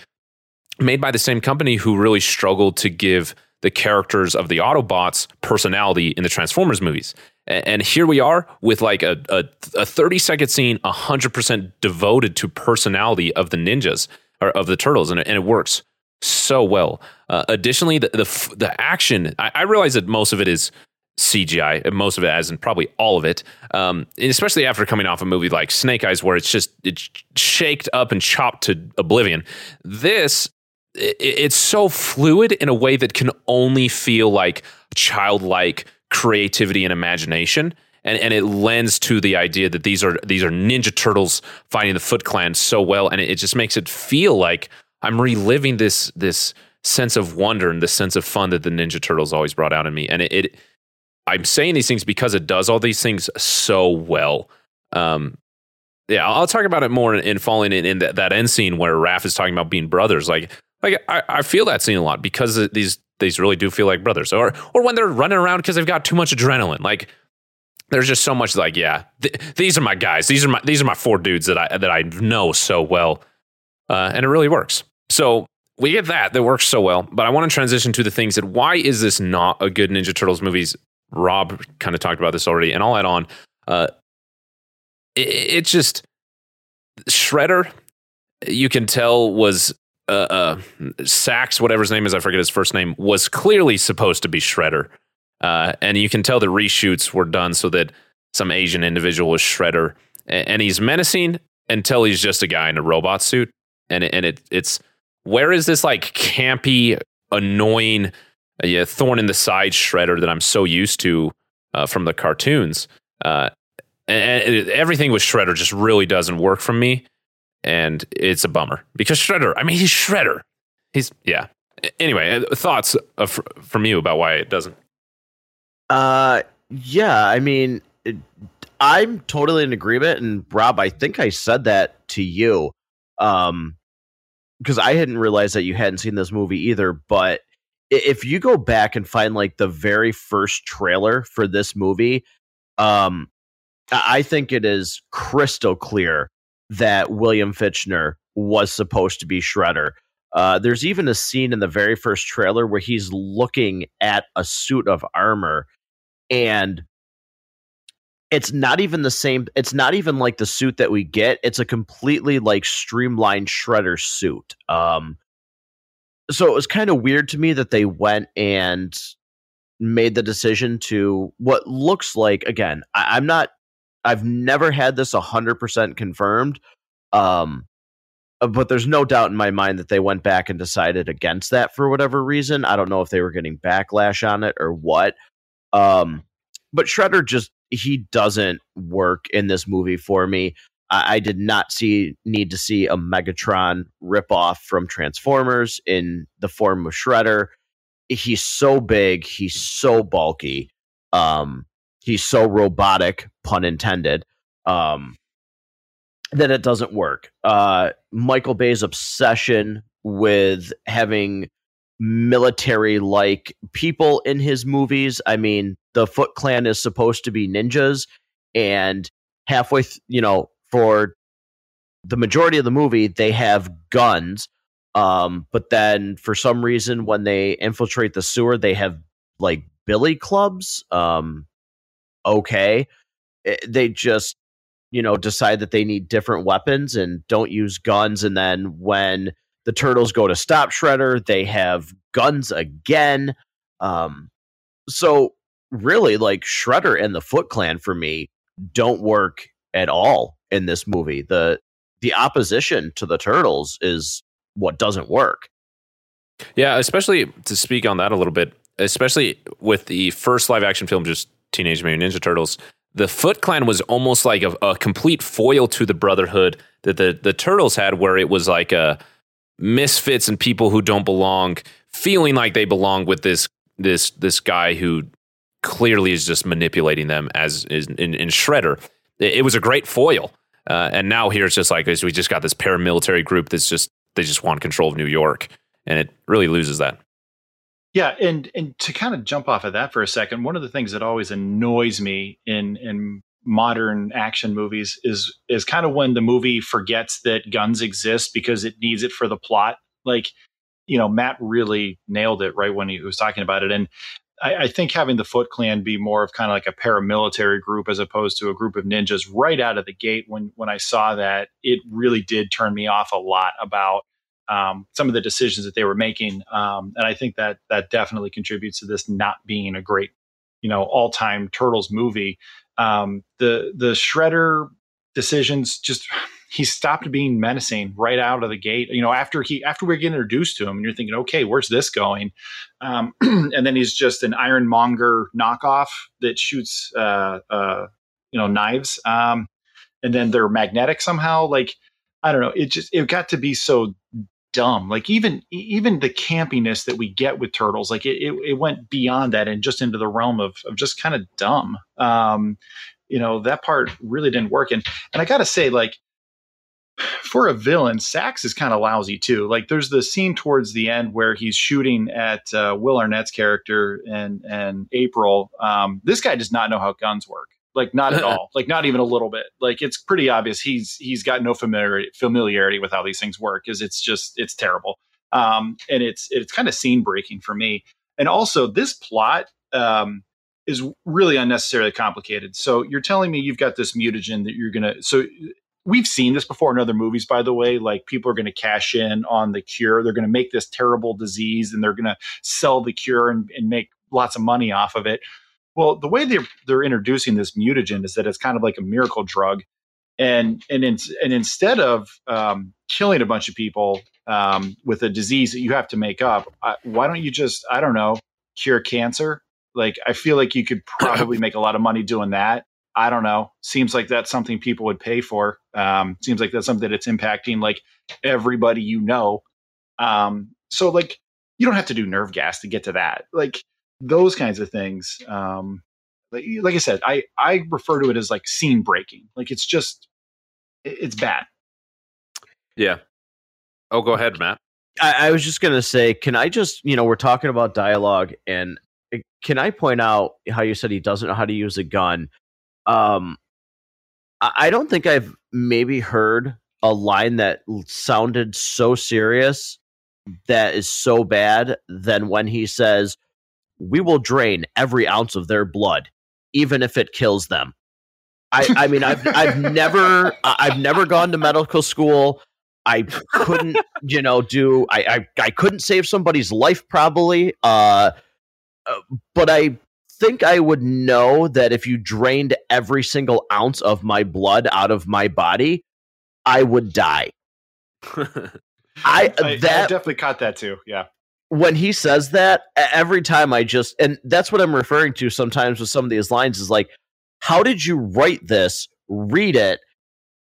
made by the same company who really struggled to give the characters of the Autobots personality in the Transformers movies. And here we are with like a, a, a 30 second scene, 100% devoted to personality of the ninjas or of the turtles. And it, and it works so well. Uh, additionally, the, the, the action, I, I, realize that most of it is CGI, most of it, as in probably all of it, um, especially after coming off a movie like Snake Eyes, where it's just it's shaked up and chopped to oblivion. This it, it's so fluid in a way that can only feel like childlike creativity and imagination. And, and it lends to the idea that these are these are Ninja Turtles fighting the Foot Clan so well, and it, it just makes it feel like I'm reliving this this sense of wonder and the sense of fun that the Ninja Turtles always brought out in me. And it, it I'm saying these things because it does all these things so well. Um, yeah, I'll talk about it more in, in falling in, in that, that end scene where Raph is talking about being brothers. Like, like I, I feel that scene a lot because these these really do feel like brothers. Or or when they're running around because they've got too much adrenaline. Like there's just so much like yeah, th- these are my guys. These are my these are my four dudes that I that I know so well, uh, and it really works. So we get that that works so well. But I want to transition to the things that why is this not a good Ninja Turtles movies? Robb kind of talked about this already, and I'll add on. Uh, it, it's just Shredder. You can tell was uh, uh, whatever his name is, I forget his first name, was clearly supposed to be Shredder. Uh, and you can tell the reshoots were done so that some Asian individual was Shredder. And, and he's menacing until he's just a guy in a robot suit. And, and it, it's where is this like campy, annoying, uh, yeah, thorn in the side Shredder that I'm so used to uh, from the cartoons? Uh, and, and everything with Shredder just really doesn't work for me and it's a bummer because Shredder. I mean, he's Shredder. He's yeah. Anyway, uh, thoughts of, from you about why it doesn't? Uh, yeah. I mean, I'm totally in agreement, and Robb, I think I said that to you, um, because I hadn't realized that you hadn't seen this movie either. But if you go back and find like the very first trailer for this movie, um, I think it is crystal clear that William Fichtner was supposed to be Shredder. Uh, there's even a scene in the very first trailer where he's looking at a suit of armor and it's not even the same it's not even like the suit that we get it's a completely like streamlined shredder suit um so it was kind of weird to me that they went and made the decision to what looks like again I, i'm not I've never had this 100% confirmed. Um, uh, but there's no doubt in my mind that they went back and decided against that for whatever reason. I don't know if they were getting backlash on it or what. Um, but Shredder just he doesn't work in this movie for me. I, I did not see need to see a Megatron ripoff from Transformers in the form of Shredder. He's so big, he's so bulky, um, he's so robotic, pun intended. Um, that it doesn't work. Uh, Michael Bay's obsession with having military like people in his movies. I mean, the Foot Clan is supposed to be ninjas, and halfway, th- you know, for the majority of the movie, they have guns. Um, but then for some reason, when they infiltrate the sewer, they have like billy clubs. Um, okay. It, eh, they just you know, decide that they need different weapons and don't use guns. And then when the turtles go to stop Shredder, they have guns again. Um, so really, like Shredder and the Foot Clan for me don't work at all in this movie. The the opposition to the turtles is what doesn't work. Yeah, especially to speak on that a little bit, especially with the first live action film, just Teenage Mutant Ninja Turtles the Foot Clan was almost like a, a, complete foil to the Brotherhood that the the Turtles had, where it was like a misfits and people who don't belong, feeling like they belong with this this this guy who clearly is just manipulating them as is in, in Shredder. It, it, was a great foil, uh, and now here it's just like we just got this paramilitary group that's just they just want control of New York, and it really loses that. Yeah, and and to kind of jump off of that for a second, one of the things that always annoys me in in modern action movies is is kind of when the movie forgets that guns exist because it needs it for the plot. Like, you know, Matt really nailed it right when he was talking about it, and I, I think having the Foot Clan be more of kind of like a paramilitary group as opposed to a group of ninjas right out of the gate. When when I saw that, it really did turn me off a lot about um, some of the decisions that they were making. Um, and I think that that definitely contributes to this not being a great, you know, all time Turtles movie. Um, the the Shredder decisions just he stopped being menacing right out of the gate. You know, after he after we get introduced to him, and you're thinking, okay, where's this going? Um, and then he's just an Iron Monger knockoff that shoots, uh, uh, you know, knives. Um, and then they're magnetic somehow. Like I don't know. It just it got to be so dumb. Like even even the campiness that we get with turtles, like it, it, it went beyond that and just into the realm of of just kind of dumb. Um, you know that part really didn't work. And and I gotta say, like for a villain, Sacks is kind of lousy too. Like there's the scene towards the end where he's shooting at uh, Will Arnett's character and and April. Um, this guy does not know how guns work. Like not at all. Like not even a little bit. Like it's pretty obvious he's he's got no familiarity familiarity with how these things work because it's just it's terrible. Um and it's it's kind of scene breaking for me. And also this plot um is really unnecessarily complicated. So you're telling me you've got this mutagen that you're gonna so we've seen this before in other movies by the way like people are going to cash in on the cure they're going to make this terrible disease and they're going to sell the cure and, and make lots of money off of it well, the way they're they're introducing this mutagen is that it's kind of like a miracle drug, and and in, and instead of um, killing a bunch of people um, with a disease that you have to make up, I, why don't you just I don't know cure cancer? Like I feel like you could probably make a lot of money doing that. I don't know. Seems like that's something people would pay for. Um, seems like that's something that's impacting like everybody you know. Um, so like you don't have to do nerve gas to get to that. Like those kinds of things. Um, like, like I said, I I refer to it as like scene breaking. Like it's just it's bad. Yeah. Oh, go ahead, Matt. I, I was just gonna say, can I just you know we're talking about dialogue and eh, can I point out how you said he doesn't know how to use a gun? Um, I don't think I've maybe heard a line that sounded so serious that is so bad than when he says, we will drain every ounce of their blood, even if it kills them. I, I mean, I've I've never I've never gone to medical school. I couldn't, you know, do I, I I couldn't save somebody's life probably. Uh, uh, but I think I would know that if you drained every single ounce of my blood out of my body, I would die. I, I, I that definitely caught that too. Yeah. when he says that every time I just and that's what I'm referring to sometimes with some of these lines is like how did you write this read it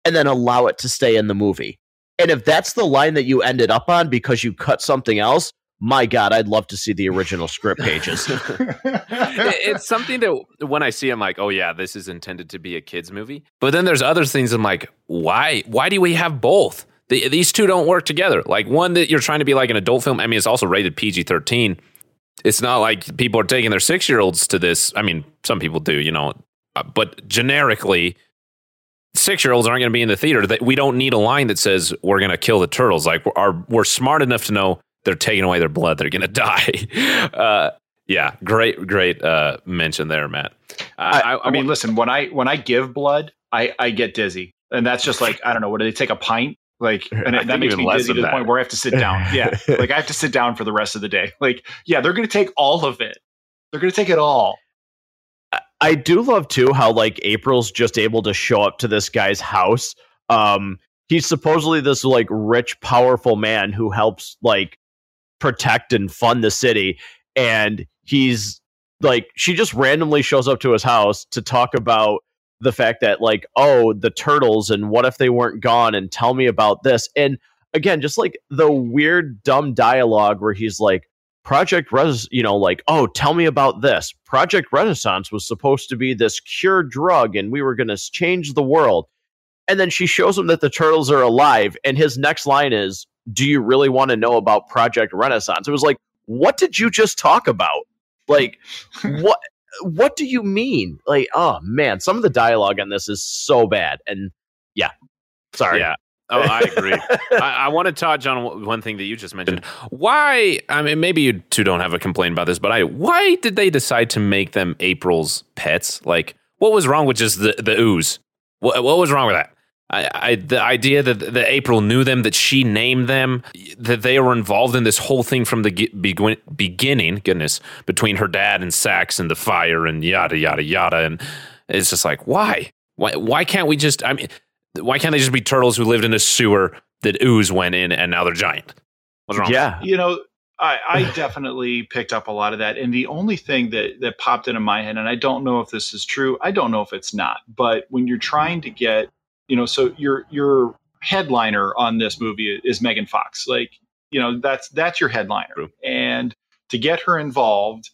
and then allow it to stay in the movie and if that's the line that you ended up on because you cut something else my god I'd love to see the original script pages it's something that when I see, I'm like, oh yeah, this is intended to be a kids movie. But then there's other things. I'm like, why? Why do we have both? The, these two don't work together. Like one that you're trying to be like an adult film. I mean, it's also rated PG-13. It's not like people are taking their six year olds to this. I mean, some people do, you know, uh, but generically. Six year olds aren't going to be in the theater. That we don't need a line that says we're going to kill the turtles. Like we're, are, we're smart enough to know they're taking away their blood. They're going to die. Uh, yeah, great, great uh, mention there, Matt. Uh, I, I mean, listen, when I when I give blood, I I get dizzy, and that's just like I don't know. What do they take a pint? Like, and it, that makes even me dizzy to than the that. point where I have to sit down. Yeah, like I have to sit down for the rest of the day. Like, yeah, they're going to take all of it. They're going to take it all. I do love too how like April's just able to show up to this guy's house. Um, he's supposedly this like rich, powerful man who helps like protect and fund the city, and he's like she just randomly shows up to his house to talk about the fact that like oh the turtles and what if they weren't gone and tell me about this and again just like the weird dumb dialogue where he's like Project Res, you know, like, oh, tell me about this. Project Renaissance was supposed to be this cure drug and we were going to change the world. And then she shows him that the turtles are alive. And his next line is, Do you really want to know about Project Renaissance? It was like, What did you just talk about? Like, what? What do you mean? Like, oh man, some of the dialogue on this is so bad. And yeah, sorry. Yeah. Oh, I agree. I, I want to touch on one- one thing that you just mentioned. Why? I mean, maybe you two don't have a complaint about this, but I. Why did they decide to make them April's pets? Like, what was wrong with just the the ooze? What, what was wrong with that? I, I the idea that that April knew them, that she named them, that they were involved in this whole thing from the ge- begin, beginning. Goodness, between her dad and Sacks and the fire and yada yada yada, and it's just like why? Why? Why can't we just? I mean, why can't they just be turtles who lived in a sewer that ooze went in and now they're giant? What's wrong? Yeah. You know, I, I definitely picked up a lot of that. And the only thing that that popped into my head, and I don't know if this is true, I don't know if it's not, but when you're trying to get, you know, so your your headliner on this movie is Megan Fox. Like, you know, that's that's your headliner. True. And to get her involved,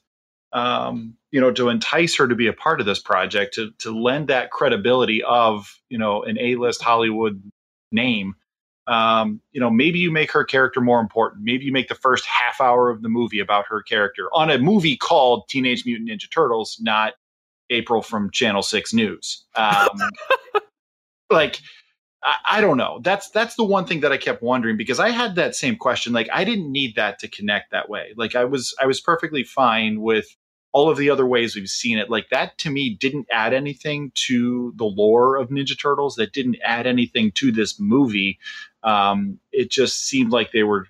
um, you know, to entice her to be a part of this project, to to lend that credibility of, you know, an A-list Hollywood name um, you know, maybe you make her character more important. Maybe you make the first half hour of the movie about her character on a movie called Teenage Mutant Ninja Turtles, not April from Channel Six News. Um, like, I, I don't know. That's that's the one thing that I kept wondering because I had that same question. Like, I didn't need that to connect that way. Like, I was I was perfectly fine with all of the other ways we've seen it. Like that to me didn't add anything to the lore of Ninja Turtles. That didn't add anything to this movie. Um, it just seemed like they were,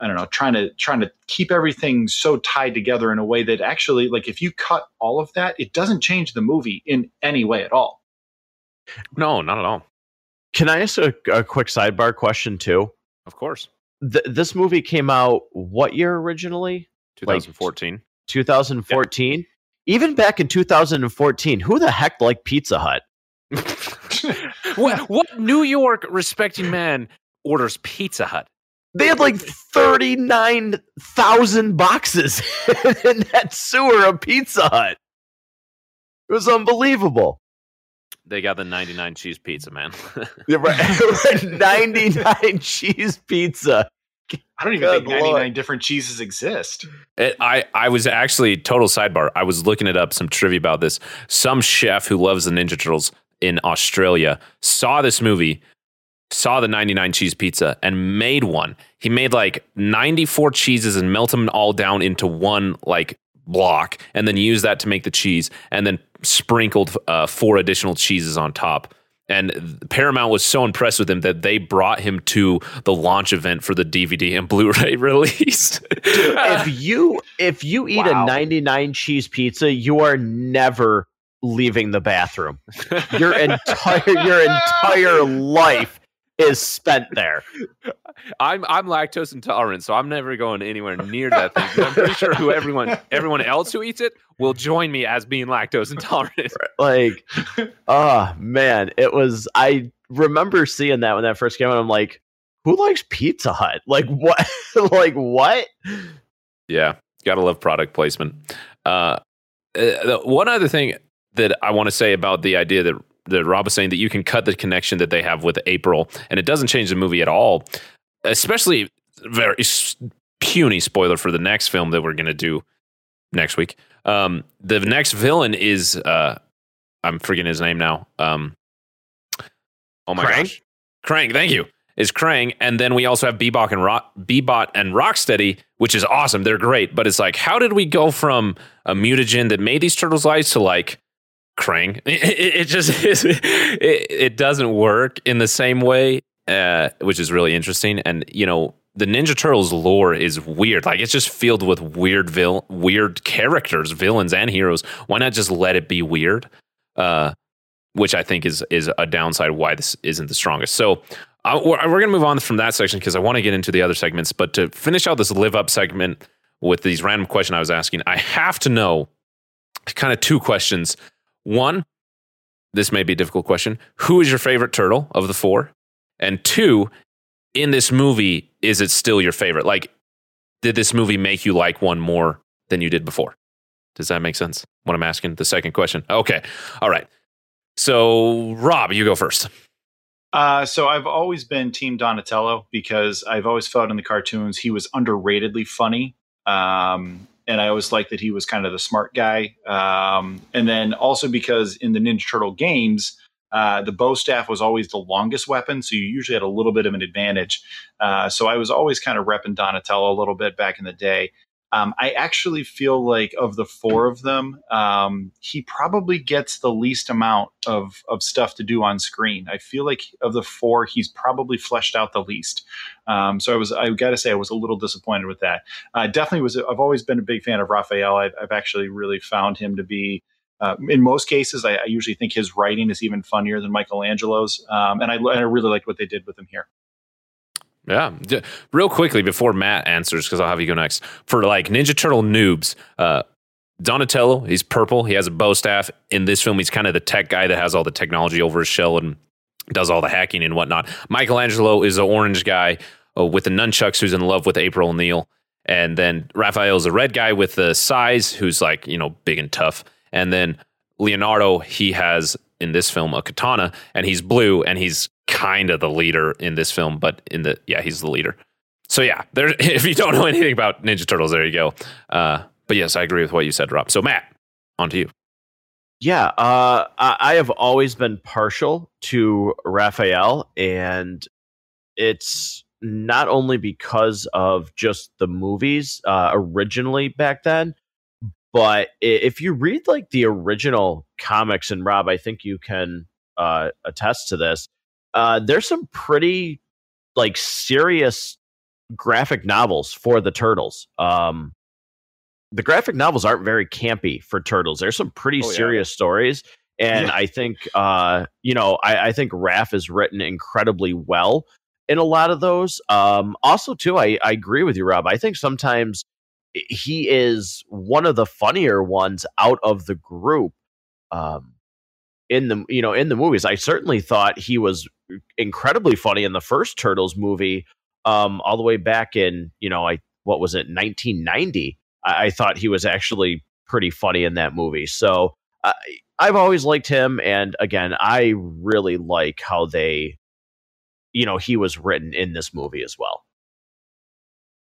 I don't know, trying to trying to keep everything so tied together in a way that actually, like, if you cut all of that, it doesn't change the movie in any way at all. No, not at all. Can I ask a, a quick sidebar question too? Of course. Th- this movie came out what year originally? 2014. 2014. Even back in 2014, who the heck liked Pizza Hut? what, what New York respecting man orders Pizza Hut? They had like 39,000 boxes in that sewer of Pizza Hut. It was unbelievable. They got the 99 cheese pizza, man. Yeah, right. 99 cheese pizza. I don't even Good think 99 Lord. different cheeses exist. It, I, I was actually total sidebar. I was looking it up some trivia about this. Some chef who loves the Ninja Turtles in Australia saw this movie, saw the 99 cheese pizza, and made one. He made like 94 cheeses and melted them all down into one like block, and then used that to make the cheese, and then sprinkled uh, four additional cheeses on top. And Paramount was so impressed with him that they brought him to the launch event for the DVD and Blu-ray release. if you if you eat Wow. a 99 cheese pizza, you are never leaving the bathroom. Your entire your entire life is spent there. I'm I'm lactose intolerant, so I'm never going anywhere near that thing. But I'm pretty sure who everyone everyone else who eats it will join me as being lactose intolerant. Like, oh man, it was. I remember seeing that when that first came out. I'm like, who likes Pizza Hut? Like what? like what? Yeah, gotta love product placement. Uh, uh, one other thing that I want to say about the idea that that Robb was saying that you can cut the connection that they have with April, and it doesn't change the movie at all. Especially very puny spoiler for the next film that we're going to do next week. Um, the next villain is uh, I'm forgetting his name now. Um, oh my Krang? gosh, Krang. Thank you. Is Krang, and then we also have Bebop and Rock, Bebot and Rocksteady, which is awesome. They're great, but it's like, how did we go from a mutagen that made these turtles lives to like Krang? It, it, just is, it, it doesn't work in the same way, uh, which is really interesting. And you know, the Ninja Turtles lore is weird. Like it's just filled with weird vil- weird characters, villains and heroes. Why not just let it be weird? Uh, which I think is is a downside why this isn't the strongest. So uh, we're, we're going to move on from that section because I want to get into the other segments. But to finish out this live up segment with these random questions I was asking, I have to know kind of two questions. One, this may be a difficult question. Who is your favorite turtle of the four? And two, in this movie, is it still your favorite? Like, did this movie make you like one more than you did before? Does that make sense? What I'm asking? The second question. Okay. All right. So, Robb, you go first. Uh, so I've always been Team Donatello because I've always felt in the cartoons he was underratedly funny. Um, and I always liked that he was kind of the smart guy. Um, and then also because in the Ninja Turtle games, uh, the bow staff was always the longest weapon, so you usually had a little bit of an advantage. Uh, so I was always kind of repping Donatello a little bit back in the day. Um, I actually feel like of the four of them, um, he probably gets the least amount of of stuff to do on screen. I feel like of the four, he's probably fleshed out the least. Um, so I was, I got to say, I was a little disappointed with that. Uh, definitely was. I've always been a big fan of Raphael. I've, I've actually really found him to be. Uh, in most cases, I, I, usually think his writing is even funnier than Michelangelo's, um, and I, and I really liked what they did with him here. Yeah. Real quickly before Matt answers, because I'll have you go next. For like Ninja Turtle noobs, uh, Donatello, he's purple. He has a bow staff. In this film, he's kind of the tech guy that has all the technology over his shell and does all the hacking and whatnot. Michelangelo is an orange guy uh, with the nunchucks who's in love with April O'Neil. And then Raphael's a red guy with the sais who's like, you know, big and tough. And then Leonardo, he has in this film a katana and he's blue and he's kind of the leader in this film, but in the yeah, he's the leader. So yeah, there. If you don't know anything about Ninja Turtles, there you go. Uh, but yes, I agree with what you said, Robb. So Matt, on to you. Yeah, uh, I, have always been partial to Raphael, and it's not only because of just the movies uh, originally back then, but if you read like the original comics, and Robb, I think you can uh, attest to this. Uh, there's some pretty like serious graphic novels for the turtles. Um, the graphic novels aren't very campy for turtles. There's some pretty Oh, yeah. serious stories, and Yeah. I think uh, you know I, I think Raph is written incredibly well in a lot of those. Um, also, too, I, I agree with you, Robb. I think sometimes he is one of the funnier ones out of the group. Um, in the you know in the movies, I certainly thought he was incredibly funny in the first Turtles movie. Um, all the way back in you know I what was it 1990. I, I thought he was actually pretty funny in that movie. So I've always liked him, and again, I really like how they, you know, he was written in this movie as well.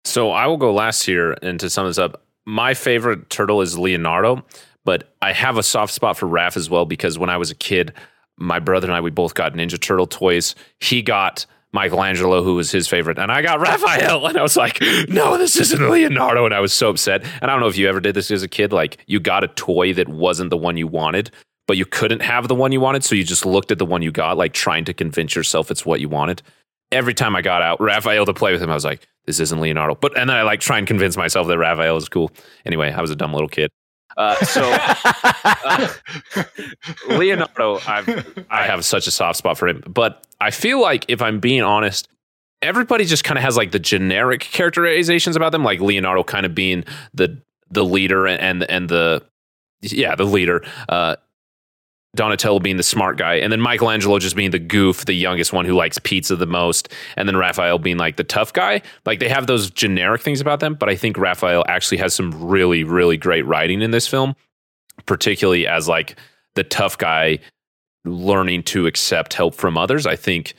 So I will go last here, and to sum this up, my favorite turtle is Leonardo, but I have a soft spot for Raph as well because when I was a kid, my brother and I we both got Ninja Turtle toys. He got Michelangelo, who was his favorite, and I got Raphael, and I was like, "No, this isn't Leonardo," and I was so upset. And I don't know if you ever did this as a kid, like you got a toy that wasn't the one you wanted, but you couldn't have the one you wanted, so you just looked at the one you got, like trying to convince yourself it's what you wanted. Every time I got out Raphael to play with him, I was like, "This isn't Leonardo," but and then I like try and convince myself that Raphael is cool. Anyway, I was a dumb little kid. Uh, so uh, Leonardo, I've, I have such a soft spot for him, but I feel like if I'm being honest, everybody just kind of has like the generic characterizations about them, like Leonardo kind of being the the leader and and the yeah the leader. Uh, Donatello being the smart guy, and then Michelangelo just being the goof, the youngest one who likes pizza the most, and then Raphael being like the tough guy. Like they have those generic things about them, but I think Raphael actually has some really, really great writing in this film, particularly as like the tough guy learning to accept help from others. I think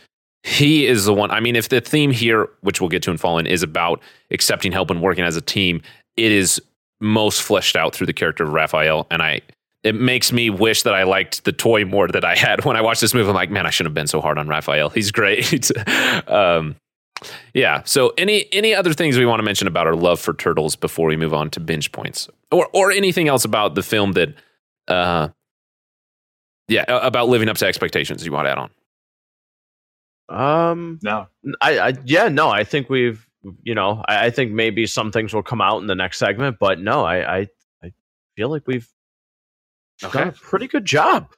he is the one. I mean, if the theme here, which we'll get to in Fallen, is about accepting help and working as a team, it is most fleshed out through the character of Raphael, and I it makes me wish that I liked the toy more that I had when I watched this movie. I'm like, man, I shouldn't have been so hard on Raphael. He's great. um, yeah. So, any any other things we want to mention about our love for turtles before we move on to binge points, or or anything else about the film that, uh, yeah, about living up to expectations you want to add on? Um, no, I, I yeah, no, I think we've you know, I, I, think maybe some things will come out in the next segment, but no, I I, I feel like we've okay. done a pretty good job.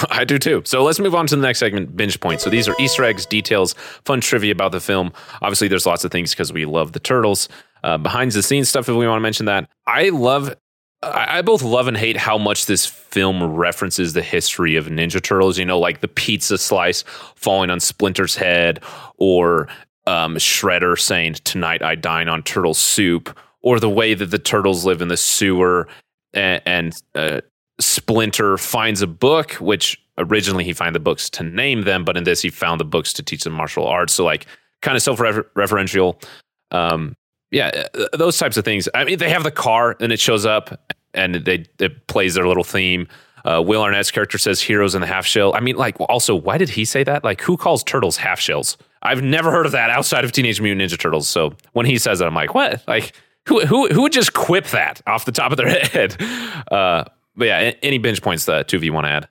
I do too. So let's move on to the next segment, binge points. So these are Easter eggs, details, fun trivia about the film. Obviously, there's lots of things because we love the turtles. Uh, behind the scenes stuff, if we want to mention that. I love, I, I both love and hate how much this film references the history of Ninja Turtles. You know, like the pizza slice falling on Splinter's head, or um, Shredder saying, Tonight I dine on turtle soup, or the way that the turtles live in the sewer and, and uh, Splinter finds a book, which originally he found the books to name them, but in this he found the books to teach them martial arts. So like kind of self-referential. Um, yeah, uh, those types of things. I mean, they have the car and it shows up and they it plays their little theme. Uh, Will Arnett's character says "heroes in the half shell." I mean, like, also, why did he say that? Like, who calls turtles half shells? I've never heard of that outside of Teenage Mutant Ninja Turtles. So when he says that, I'm like, what? Like, who who who would just quip that off the top of their head? Uh, but yeah, any binge points that two of you want to add?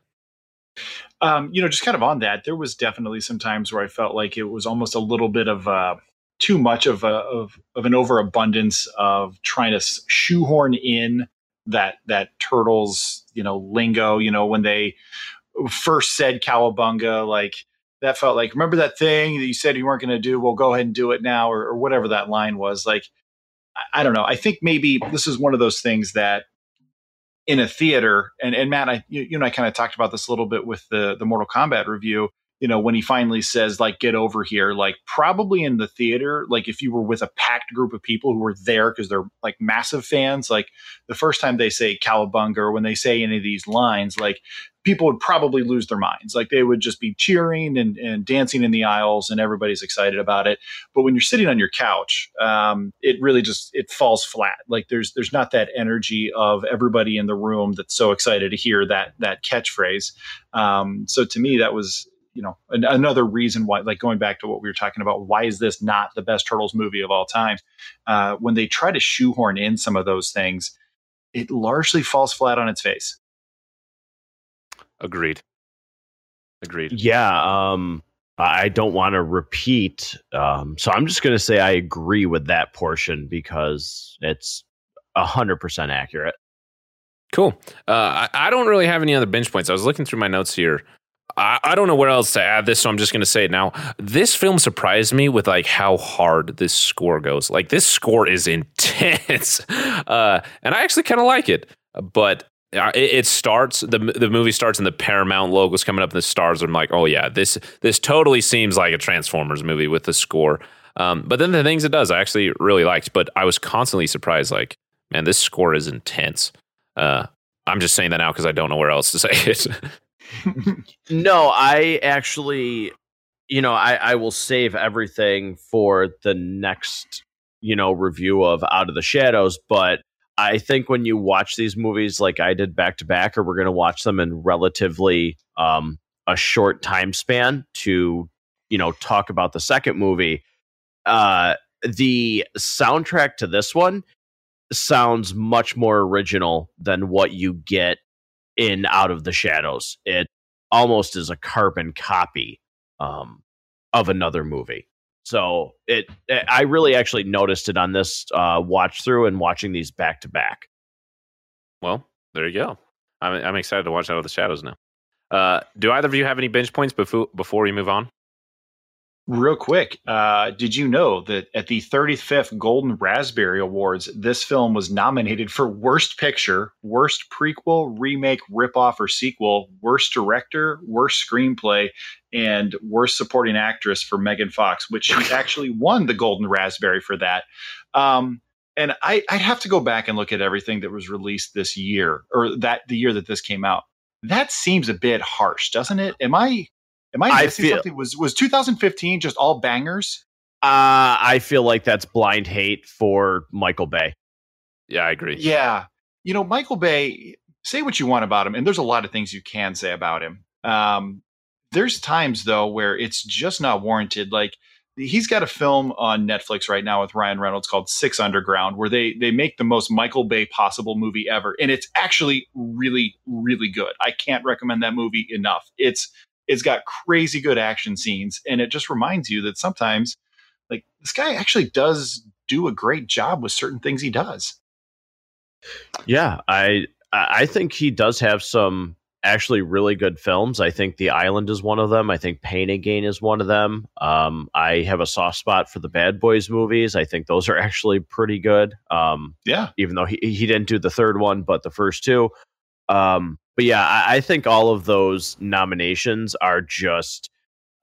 Um, you know, just kind of on that, there was definitely some times where I felt like it was almost a little bit of uh, too much of a of, of an overabundance of trying to shoehorn in that that turtles, you know, lingo. You know, when they first said cowabunga, like that felt like remember that thing that you said you weren't going to do. Well, go ahead and do it now, or, or whatever that line was. Like, I, I don't know. I think maybe this is one of those things that in a theater and, and matt I, you, you and i kind of talked about this a little bit with the the mortal kombat review. You know when he finally says like get over here like probably in the theater like if you were with a packed group of people who were there because they're like massive fans like the first time they say cowabunga or when they say any of these lines like people would probably lose their minds. Like they would just be cheering and, and dancing in the aisles and everybody's excited about it. But when you're sitting on your couch, um, it really just, it falls flat. Like there's, there's not that energy of everybody in the room that's so excited to hear that, that catchphrase. Um, so to me, that was, you know, an, another reason why, like going back to what we were talking about, why is this not the best Turtles movie of all time? Uh, when they try to shoehorn in some of those things, it largely falls flat on its face. Agreed. Agreed. Yeah. Um, I don't want to repeat. Um, so I'm just going to say I agree with that portion because it's 100% accurate. Cool. Uh, I, I, don't really have any other binge points. I was looking through my notes here. I, I don't know where else to add this, so I'm just going to say it now. This film surprised me with like how hard this score goes. Like this score is intense, uh, and I actually kind of like it. But it, it starts the the movie starts and the Paramount logo's coming up and the stars. I'm like, oh yeah, this this totally seems like a Transformers movie with the score. Um, but then the things it does, I actually really liked. But I was constantly surprised, like, man, this score is intense. Uh, I'm just saying that now because I don't know where else to say it. no, I actually, you know, I, I will save everything for the next, you know, review of Out of the Shadows. But I think when you watch these movies like I did back to back, or we're going to watch them in relatively um, a short time span to, you know, talk about the second movie, uh, the soundtrack to this one sounds much more original than what you get in Out of the Shadows. It almost is a carbon copy um, of another movie. So it, it, I really actually noticed it on this uh, watch through and watching these back to back. Well, There you go. I'm, I'm excited to watch Out of the Shadows now. Uh, do either of you have any binge points before before we move on? Real quick, uh, did you know that at the 35th Golden Raspberry Awards, this film was nominated for Worst Picture, Worst Prequel, Remake, Ripoff, or Sequel, Worst Director, Worst Screenplay, and Worst Supporting Actress for Megan Fox, which she actually won the Golden Raspberry for that. Um, and I, I'd have to go back and look at everything that was released this year or that the year that this came out. That seems a bit harsh, doesn't it? Am I Am I I feel- something? Was was 2015 just all bangers? Uh, I feel like that's blind hate for Michael Bay. Yeah, I agree. Yeah. You know, Michael Bay, say what you want about him, and there's a lot of things you can say about him. Um, there's times though where it's just not warranted. Like he's got a film on Netflix right now with Ryan Reynolds called Six Underground, where they they make the most Michael Bay possible movie ever, and it's actually really really good. I can't recommend that movie enough. It's it's got crazy good action scenes, and it just reminds you that sometimes like this guy actually does do a great job with certain things he does. Yeah, I I think he does have some actually really good films. I think The Island is one of them. I think Pain and Gain is one of them. Um, I have a soft spot for the Bad Boys movies. I think those are actually pretty good. Um, Yeah. even though he he didn't do the third one, but the first two. Um, but yeah, I, I think all of those nominations are just.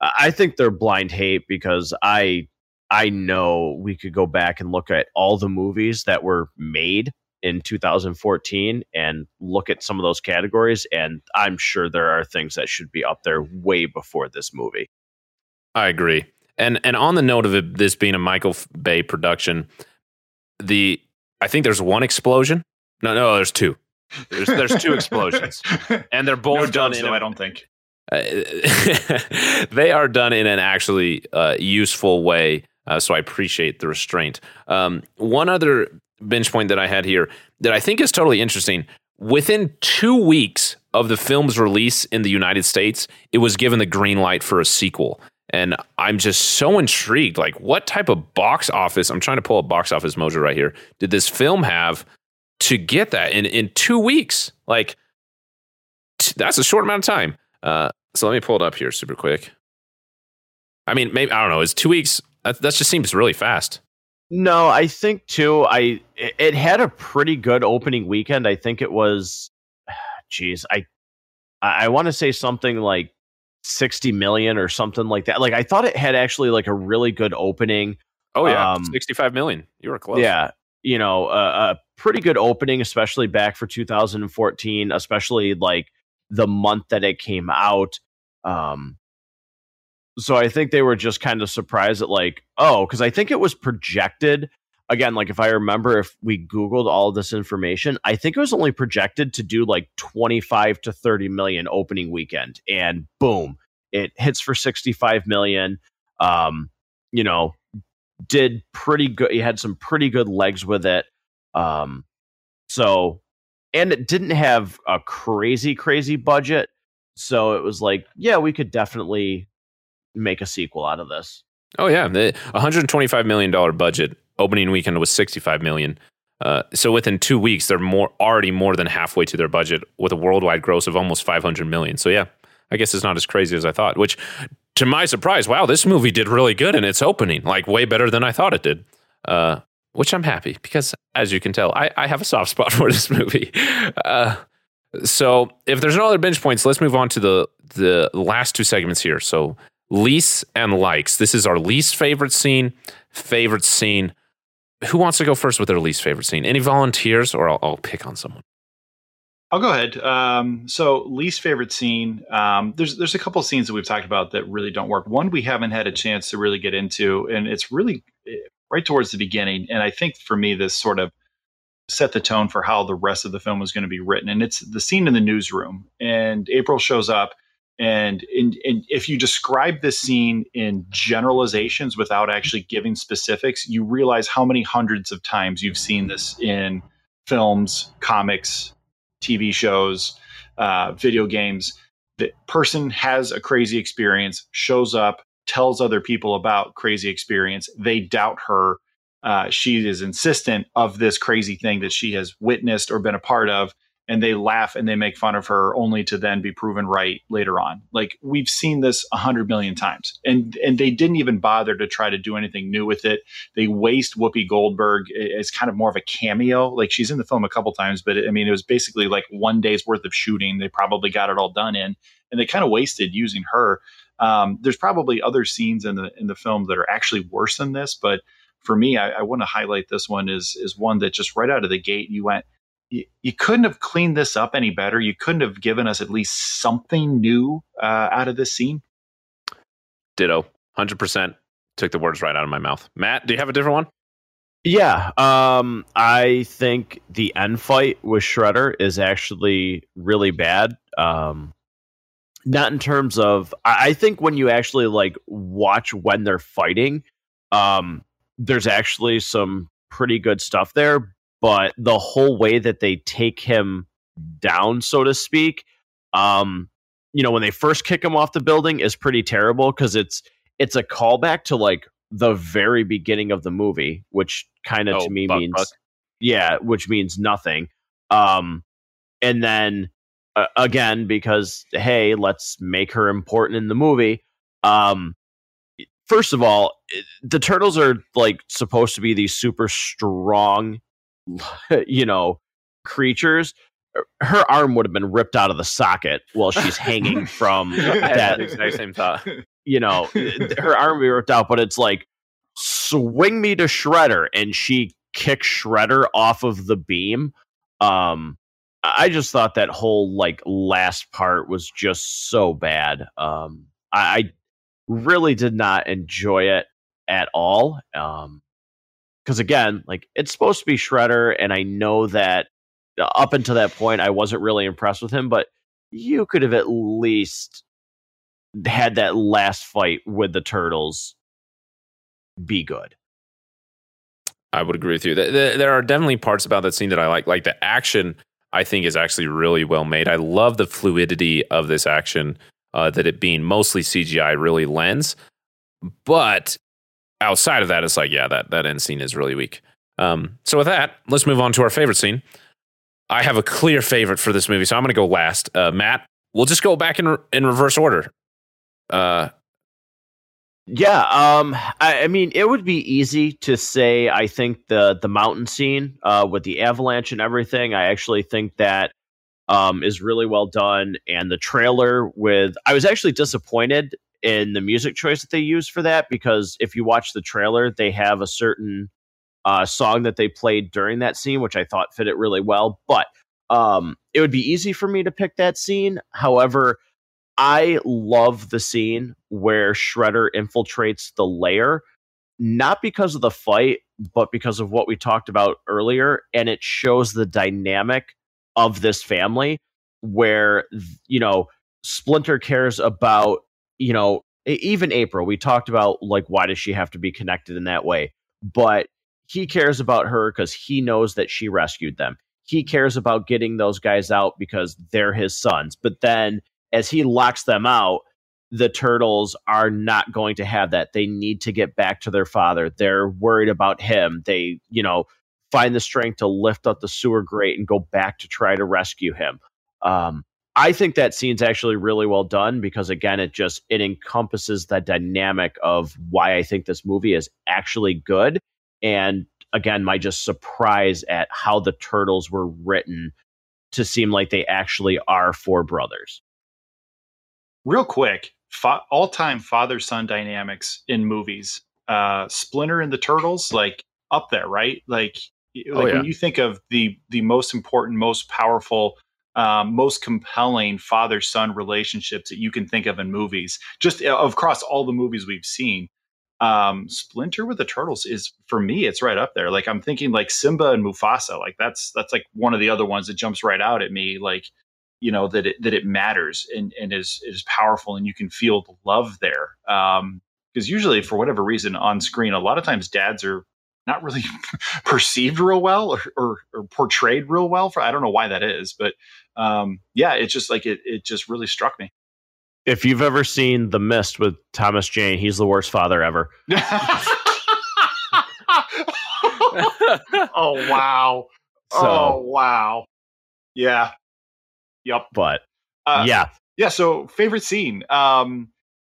I I think they're blind hate because I I know we could go back and look at all the movies that were made in 2014 and look at some of those categories, and I'm sure there are things that should be up there way before this movie. I agree. And and on the note of it, this being a Michael Bay production, the I think there's one explosion. No, no, there's two. There's there's two explosions, and they're both no done doves, in though, a- I don't think. uh, they are done in an actually uh, useful way. Uh, so I appreciate the restraint. Um, one other binge point that I had here that I think is totally interesting. Within two weeks of the film's release in the United States, it was given the green light for a sequel. And I'm just so intrigued. Like, what type of box office? I'm trying to pull up box office mojo right here. Did this film have to get that in in two weeks? Like, t- that's a short amount of time. Uh, so let me pull it up here super quick. I mean, maybe I don't know. Is two weeks? That, that just seems really fast. No, I think too. I it had a pretty good opening weekend. I think it was, geez, I I want to say something like sixty million or something like that. Like I thought it had actually like a really good opening. Oh yeah, Um, sixty-five million. You were close. Yeah, you know, uh, a pretty good opening, especially back for 2014, especially like the month that it came out. Um, so I think they were just kind of surprised at like, oh, because I think it was projected again. Like if I remember, if we Googled all this information, I think it was only projected to do like 25 to 30 million opening weekend, and boom, it hits for 65 million. Um, you know, did pretty good. He had some pretty good legs with it. Um, so, and it didn't have a crazy, crazy budget. So it was like, yeah, we could definitely make a sequel out of this. Oh yeah, the 125 million dollar budget. Opening weekend was 65 million. Uh, so within two weeks, they're more already more than halfway to their budget with a worldwide gross of almost 500 million. So yeah, I guess it's not as crazy as I thought. Which, to my surprise, wow, this movie did really good in its opening, like way better than I thought it did. Uh, which I'm happy because, as you can tell, I, I have a soft spot for this movie. Uh, so if there's no other binge points, let's move on to the the last two segments here. So least and likes. This is our least favorite scene, favorite scene. Who wants to go first with their least favorite scene? Any volunteers, or I'll, I'll pick on someone. I'll go ahead. Um, so, least favorite scene. Um, there's there's a couple scenes that we've talked about that really don't work. One we haven't had a chance to really get into, and it's really eh, right towards the beginning. And I think for me, this sort of set the tone for how the rest of the film was going to be written. And it's the scene in the newsroom. And April shows up, and in, in, if you describe this scene in generalizations without actually giving specifics, you realize how many hundreds of times you've seen this in films, comics, TV shows, uh, video games. The person has a crazy experience, shows up, tells other people about crazy experience. They doubt her. Uh, she is insistent of this crazy thing that she has witnessed or been a part of, and they laugh and they make fun of her only to then be proven right later on. Like we've seen this a hundred million times, and and they didn't even bother to try to do anything new with it. They waste Whoopi Goldberg as kind of more of a cameo. Like she's in the film a couple times, but I mean it was basically like one day's worth of shooting. They probably got it all done in, and they kind of wasted using her. Um, there's probably other scenes in the in the film that are actually worse than this, but for me, I, I want to highlight this one is is one that just right out of the gate you went you, you, couldn't have cleaned this up any better. You couldn't have given us at least something new uh, out of this scene. Ditto, hundred percent. Took the words right out of my mouth. Matt, do you have a different one? Yeah, um, I think the end fight with Shredder is actually really bad. Um, not in terms of, I think when you actually like watch when they're fighting, um, there's actually some pretty good stuff there, but the whole way that they take him down, so to speak, um, you know, when they first kick him off the building is pretty terrible because it's it's a callback to like the very beginning of the movie, which kind of oh, to me buck, means buck. yeah, which means nothing. Um, and then uh, again because hey, let's make her important in the movie. Um, first of all, the turtles are like supposed to be these super strong you know, creatures, her arm would have been ripped out of the socket while she's hanging from that exact same thought. You know, her arm would be ripped out, but it's like swing me to Shredder, and she kicks Shredder off of the beam. Um, I just thought that whole like last part was just so bad. Um, I, I really did not enjoy it at all. Um, because again, like it's supposed to be Shredder, and I know that uh, up until that point, I wasn't really impressed with him, but you could have at least had that last fight with the turtles be good. I would agree with you. There are definitely parts about that scene that I like. Like the action, I think is actually really well made. I love the fluidity of this action. Uh, that it being mostly CGI really lends, but outside of that, it's like, yeah, that that end scene is really weak. Um, so with that, let's move on to our favorite scene. I have a clear favorite for this movie, so I'm going to go last. Uh, Matt, we'll just go back in re- in reverse order. Uh, yeah, um, I, I, mean, it would be easy to say. I think the the mountain scene uh, with the avalanche and everything. I actually think that um, is really well done, and the trailer with. I was actually disappointed in the music choice that they use for that because if you watch the trailer, they have a certain uh, song that they played during that scene, which I thought fit it really well. But um, it would be easy for me to pick that scene. However, I love the scene where Shredder infiltrates the lair, not because of the fight, but because of what we talked about earlier. And it shows the dynamic of this family where, you know, Splinter cares about you know, even April, we talked about like why does she have to be connected in that way? But he cares about her because he knows that she rescued them. He cares about getting those guys out because they're his sons. But then as he locks them out, the turtles are not going to have that. They need to get back to their father. They're worried about him. They, you know, find the strength to lift up the sewer grate and go back to try to rescue him. Um, I think that scene's actually really well done because again, it just it encompasses the dynamic of why I think this movie is actually good. And again, my just surprise at how the turtles were written to seem like they actually are four brothers. Real quick, fa- all-time father-son dynamics in movies. Uh, Splinter and the Turtles, like up there, right? Like, like oh, yeah. when you think of the the most important, most powerful um, most compelling father son relationships that you can think of in movies, just uh, across all the movies we've seen. Um, Splinter with the turtles is for me, it's right up there. Like I'm thinking like Simba and Mufasa, like that's that's like one of the other ones that jumps right out at me. Like you know that it that it matters and and is is powerful and you can feel the love there. Um, because usually for whatever reason on screen, a lot of times dads are not really perceived real well or, or, or, portrayed real well. For I don't know why that is, but um, yeah, it's just like it. It just really struck me. If you've ever seen The Mist with Thomas Jane, he's the worst father ever. oh wow! So, oh wow! Yeah. Yep. But Uh, yeah, Yeah. So favorite scene. Um,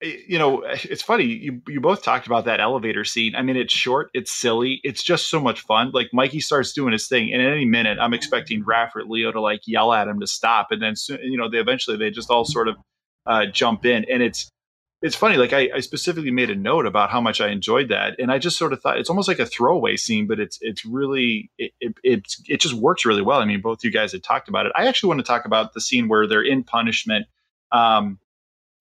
you know, it's funny. You you both talked about that elevator scene. I mean, it's short, it's silly, it's just so much fun. Like Mikey starts doing his thing, and at any minute, I'm expecting Raph or Leo to like yell at him to stop, and then you know, they eventually they just all sort of uh, jump in, and it's it's funny. Like I, I specifically made a note about how much I enjoyed that, and I just sort of thought it's almost like a throwaway scene, but it's it's really it it it's, it just works really well. I mean, both you guys had talked about it. I actually want to talk about the scene where they're in punishment. Um,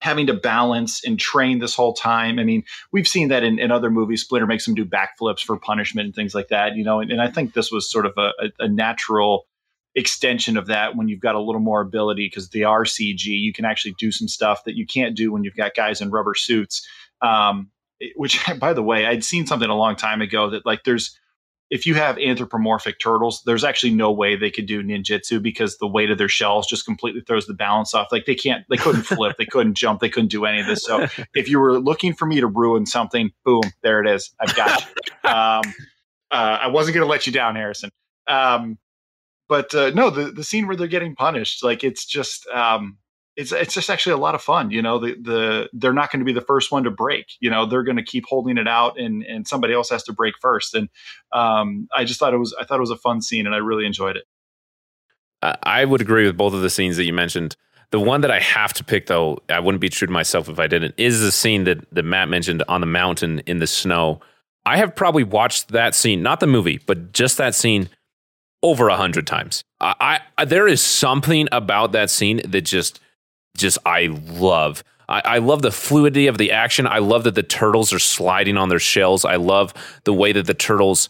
having to balance and train this whole time. I mean, we've seen that in, in other movies. Splinter makes them do backflips for punishment and things like that, you know, and, and I think this was sort of a, a, natural extension of that when you've got a little more ability because they are CG. You can actually do some stuff that you can't do when you've got guys in rubber suits. Um, which, by the way, I'd seen something a long time ago that like there's if you have anthropomorphic turtles, there's actually no way they could do ninjutsu because the weight of their shells just completely throws the balance off. Like they can't, they couldn't flip, they couldn't jump, they couldn't do any of this. So if you were looking for me to ruin something, boom, there it is. I've got you. Um, uh, I wasn't going to let you down, Harrison. Um, but uh, no, the the scene where they're getting punished, like it's just um, it's it's just actually a lot of fun. You know, the the they're not going to be the first one to break. You know, they're going to keep holding it out, and and somebody else has to break first. And um, I just thought it was I thought it was a fun scene, and I really enjoyed it. I would agree with both of the scenes that you mentioned. The one that I have to pick, though, I wouldn't be true to myself if I didn't, is the scene that, that Matt mentioned on the mountain in the snow. I have probably watched that scene, not the movie, but just that scene over a hundred times. I, I there is something about that scene that just just I love. I, love the fluidity of the action. I love that the turtles are sliding on their shells. I love the way that the turtles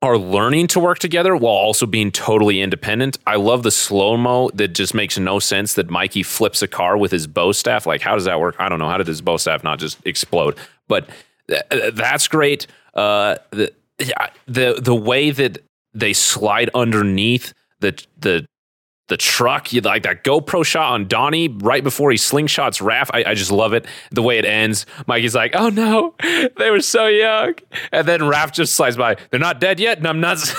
are learning to work together while also being totally independent. I love the slow mo that just makes no sense that Mikey flips a car with his bow staff. Like, how does that work? I don't know. How did his bow staff not just explode? But th- that's great. Uh, the, the the way that they slide underneath the the the truck, you like that GoPro shot on Donnie right before he slingshots Raph. I, I just love it. The way it ends. Mikey's like, oh no, they were so young. And then Raph just slides by. They're not dead yet, numbnuts.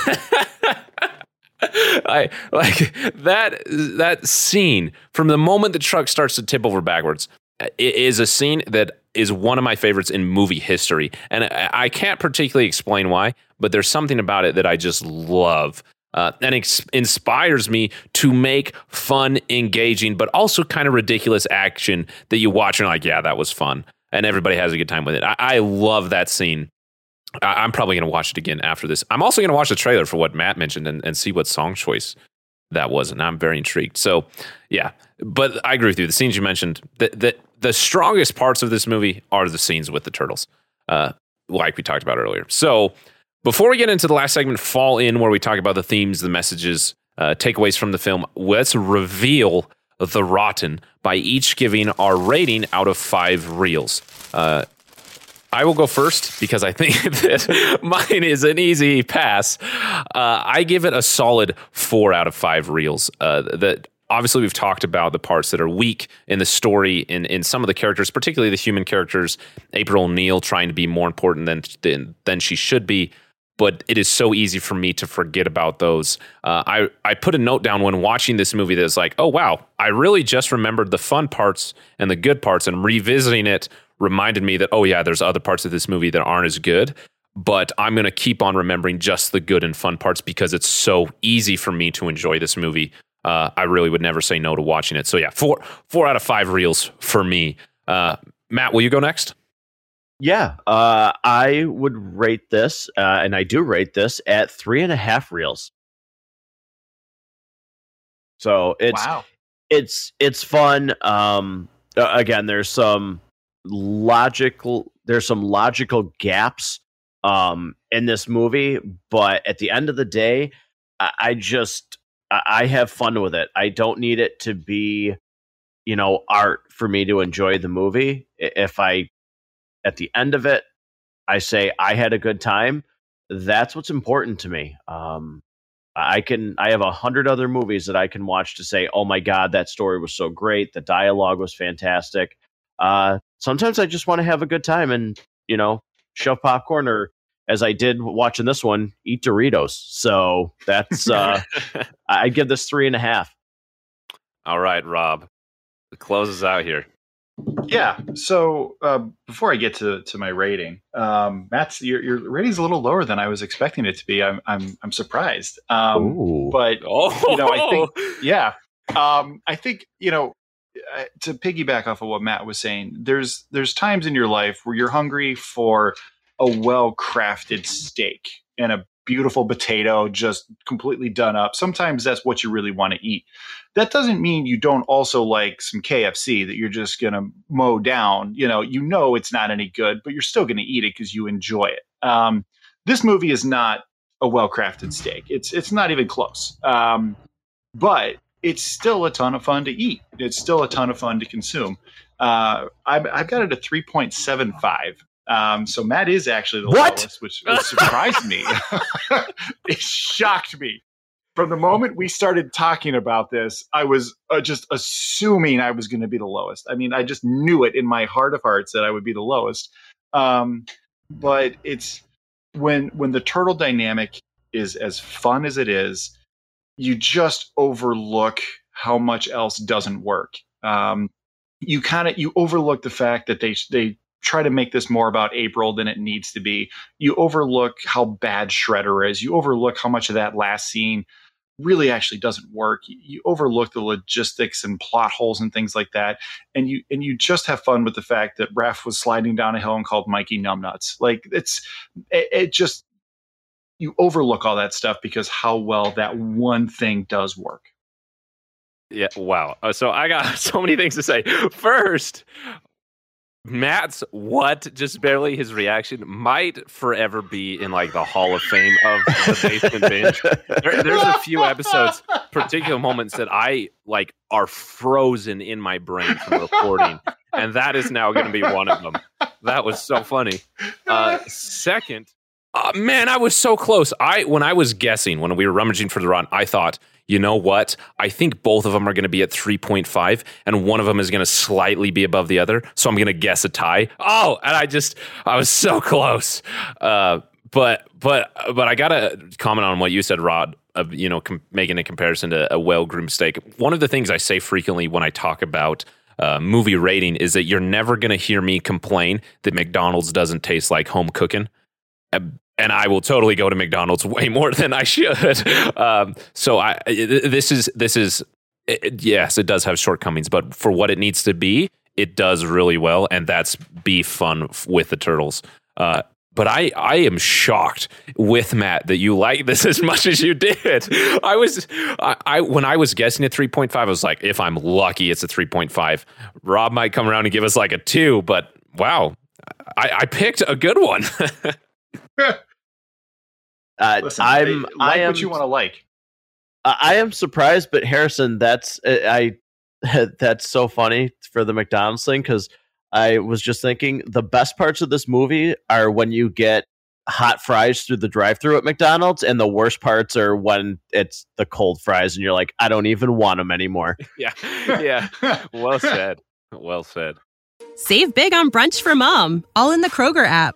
I like that that scene from the moment the truck starts to tip over backwards. Uh, it is a scene that is one of my favorites in movie history, and I can't particularly explain why, but there's something about it that I just love. Uh, and ex- inspires me to make fun, engaging, but also kind of ridiculous action that you watch and like, yeah, that was fun. And everybody has a good time with it. I, I love that scene. I, I'm probably going to watch it again after this. I'm also going to watch the trailer for what Matt mentioned and, and see what song choice that was. And I'm very intrigued. So, yeah. But I agree with you. The scenes you mentioned, the, the, the strongest parts of this movie are the scenes with the turtles, uh, like we talked about earlier. So, before we get into the last segment, fall in where we talk about the themes, the messages, uh, takeaways from the film, let's reveal the rotten by each giving our rating out of five reels. Uh, I will go first because I think that mine is an easy pass. Uh, I give it a solid four out of five reels. Uh, that obviously we've talked about the parts that are weak in the story in, in some of the characters, particularly the human characters. April O'Neil trying to be more important than than, than she should be but it is so easy for me to forget about those. Uh, I I put a note down when watching this movie that's like, oh wow, I really just remembered the fun parts and the good parts, and revisiting it reminded me that oh yeah, there's other parts of this movie that aren't as good. But I'm gonna keep on remembering just the good and fun parts because it's so easy for me to enjoy this movie. Uh, I really would never say no to watching it. So yeah, four four out of five reels for me. Uh, Matt, will you go next? Yeah, uh, I would rate this, uh, and I do rate this at three and a half reels. So it's wow. it's it's fun. Um, again, there's some logical there's some logical gaps um, in this movie, but at the end of the day, I, I just I, I have fun with it. I don't need it to be, you know, art for me to enjoy the movie. If I at the end of it, I say I had a good time. That's what's important to me. Um, I can. I have a hundred other movies that I can watch to say, "Oh my god, that story was so great. The dialogue was fantastic." Uh, sometimes I just want to have a good time and you know shove popcorn, or as I did watching this one, eat Doritos. So that's uh, I give this three and a half. All right, Robb, it closes out here. Yeah. So uh, before I get to, to my rating, um, Matt's your, your rating's a little lower than I was expecting it to be. I'm I'm I'm surprised. Um, but Oh, you know, I think yeah. Um, I think you know uh, to piggyback off of what Matt was saying. There's there's times in your life where you're hungry for a well crafted steak and a beautiful potato just completely done up. Sometimes that's what you really want to eat. That doesn't mean you don't also like some KFC that you're just going to mow down. You know, you know it's not any good, but you're still going to eat it because you enjoy it. Um, this movie is not a well crafted steak. It's it's not even close. Um, but it's still a ton of fun to eat. It's still a ton of fun to consume. Uh, I've, I've got it at 3.75. Um, so Matt is actually the What? lowest, which, which surprised me. it shocked me. From the moment we started talking about this, I was uh, just assuming I was going to be the lowest. I mean, I just knew it in my heart of hearts that I would be the lowest. Um, but it's when when the turtle dynamic is as fun as it is, you just overlook how much else doesn't work. Um, you kind of you overlook the fact that they they try to make this more about April than it needs to be. You overlook how bad Shredder is. You overlook how much of that last scene really actually doesn't work. You, overlook the logistics and plot holes and things like that, and you and you just have fun with the fact that Raph was sliding down a hill and called Mikey numbnuts. Like it's it, it just you overlook all that stuff because how well that one thing does work. Yeah, wow. Uh, So I got so many things to say. First, Matt's what just barely his reaction might forever be in like the Hall of Fame of the basement binge. There, there's a few episodes, particular moments that I like are frozen in my brain from recording, and that is now going to be one of them. That was so funny. Uh, second, uh, man, I was so close. I when I was guessing when we were rummaging for the run, I thought, you know what? I think both of them are going to be at 3.5 and one of them is going to slightly be above the other. So I'm going to guess a tie. Oh, and I just I was so close. Uh, but but but I got to comment on what you said, Robb, of you know com- making a comparison to a well-groomed steak. One of the things I say frequently when I talk about uh, movie rating is that you're never going to hear me complain that McDonald's doesn't taste like home cooking. And I will totally go to McDonald's way more than I should. Um, so I this is this is it, yes, it does have shortcomings, but for what it needs to be, it does really well, and that's be fun with the turtles. Uh, but I, I am shocked with Matt that you like this as much as you did. I was, I, I when I was guessing at three point five, I was like, if I'm lucky, it's a three point five. Robb might come around and give us like a two, but wow, I, I picked a good one. Uh, Listen, I'm I, like I am what you want to like. I I am surprised, but Harrison, that's I I- that's so funny for the McDonald's thing because I was just thinking the best parts of this movie are when you get hot fries through the drive-through at McDonald's, and the worst parts are when it's the cold fries, and you're like, I don't even want them anymore. yeah, yeah. Well said. Well said. Save big on brunch for mom, all in the Kroger app.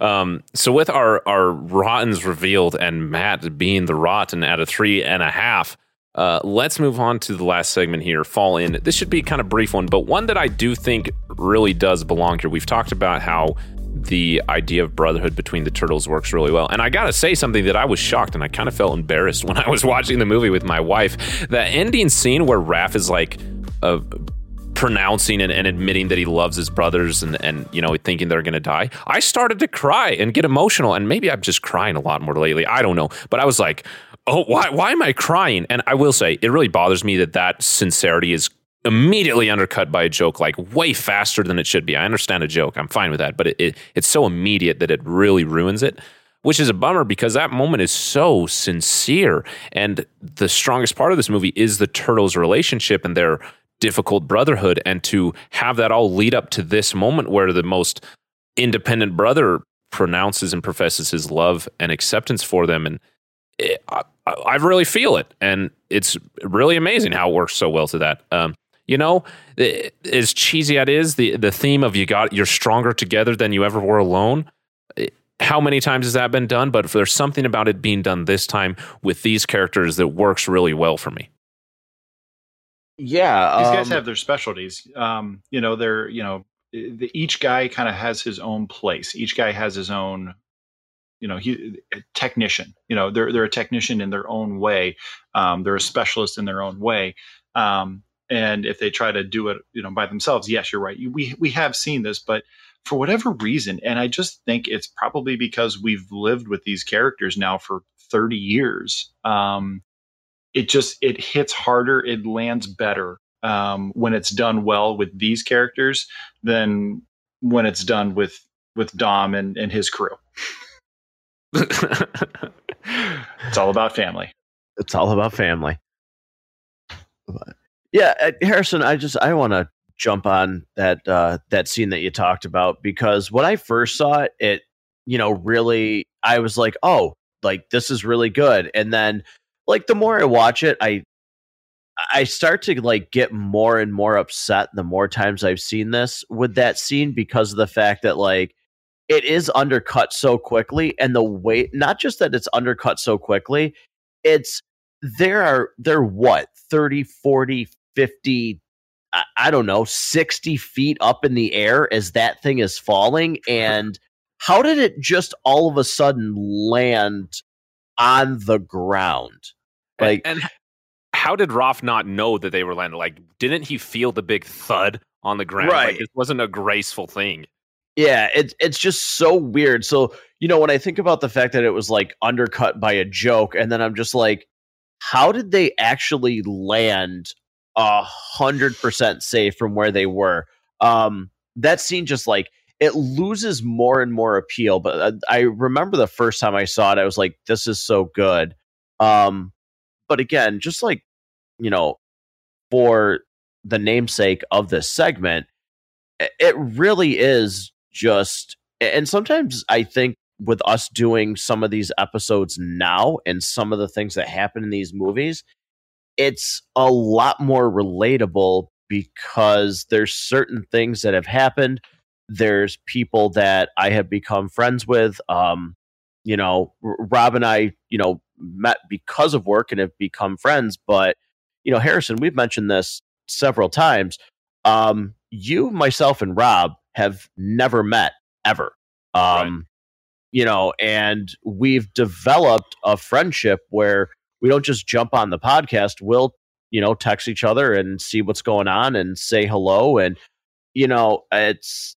Um, so with our our rottens revealed and Matt being the rotten at a three and a half, uh, let's move on to the last segment here. Fall in. This should be kind of brief one, but one that I do think really does belong here. We've talked about how the idea of brotherhood between the turtles works really well, and I gotta say something that I was shocked and I kind of felt embarrassed when I was watching the movie with my wife. That ending scene where Raph is like. Uh, pronouncing and, and admitting that he loves his brothers and, and you know thinking they're to die. I started to cry and get emotional and maybe i'm just crying a lot more lately. I don't know. But i was like oh why, why am i crying? And i will say it really bothers me that that sincerity is immediately undercut by a joke like way faster than it should be. I understand a joke. I'm fine with that. But it, it, it's so immediate that it really ruins it which is a bummer because that moment is so sincere. And the strongest part of this movie is the turtles' relationship and their difficult brotherhood. And to have that all lead up to this moment where the most independent brother pronounces and professes his love and acceptance for them. And it, I, I, really feel it. And it's really amazing how it works so well to that. Um, you know, as cheesy as it is, the the theme of you got you're stronger together than you ever were alone. How many times has that been done? But there's something about it being done this time with these characters that works really well for me. Yeah, these guys um, have their specialties. Um, you know, they're you know, the, each guy kind of has his own place. Each guy has his own you know he a technician you know they're they're a technician in their own way um, they're a specialist in their own way um, and if they try to do it you know by themselves yes you're right we we have seen this but for whatever reason and i just think it's probably because we've lived with these characters now for 30 years um, it just it hits harder it lands better um, when it's done well with these characters than when it's done with with dom and, and his crew. It's all about family. It's all about family. But yeah, uh, Harrison, I just I want to jump on that uh, that scene that you talked about because when I first saw it, it you know really I was like, oh, like this is really good, and then like the more I watch it, I I start to like get more and more upset the more times I've seen this with that scene because of the fact that like it is undercut so quickly and the way not just that it's undercut so quickly, it's there are there what 30 40 50 I don't know, 60 feet up in the air as that thing is falling. And how did it just all of a sudden land on the ground? Like, and, and how did Raph not know that they were landing? Like, didn't he feel the big thud on the ground? Right. Like, it wasn't a graceful thing. Yeah, it's it's just so weird. So, you know, when I think about the fact that it was like undercut by a joke, and then I'm just like, how did they actually land a hundred percent safe from where they were. Um, that scene just like it loses more and more appeal. But uh, I remember the first time I saw it, I was like, "This is so good." Um, but again, just like you know, for the namesake of this segment, it really is just. And sometimes I think with us doing some of these episodes now and some of the things that happen in these movies, it's a lot more relatable because there's certain things that have happened. There's people that I have become friends with. Um, you know, Robb and I, you know, met because of work and have become friends. But, you know, Harrison, we've mentioned this several times. Um, you, myself, and Robb have never met ever. Um, right. You know, and we've developed a friendship where we don't just jump on the podcast. We'll, you know, text each other and see what's going on and say hello. And, you know, it's,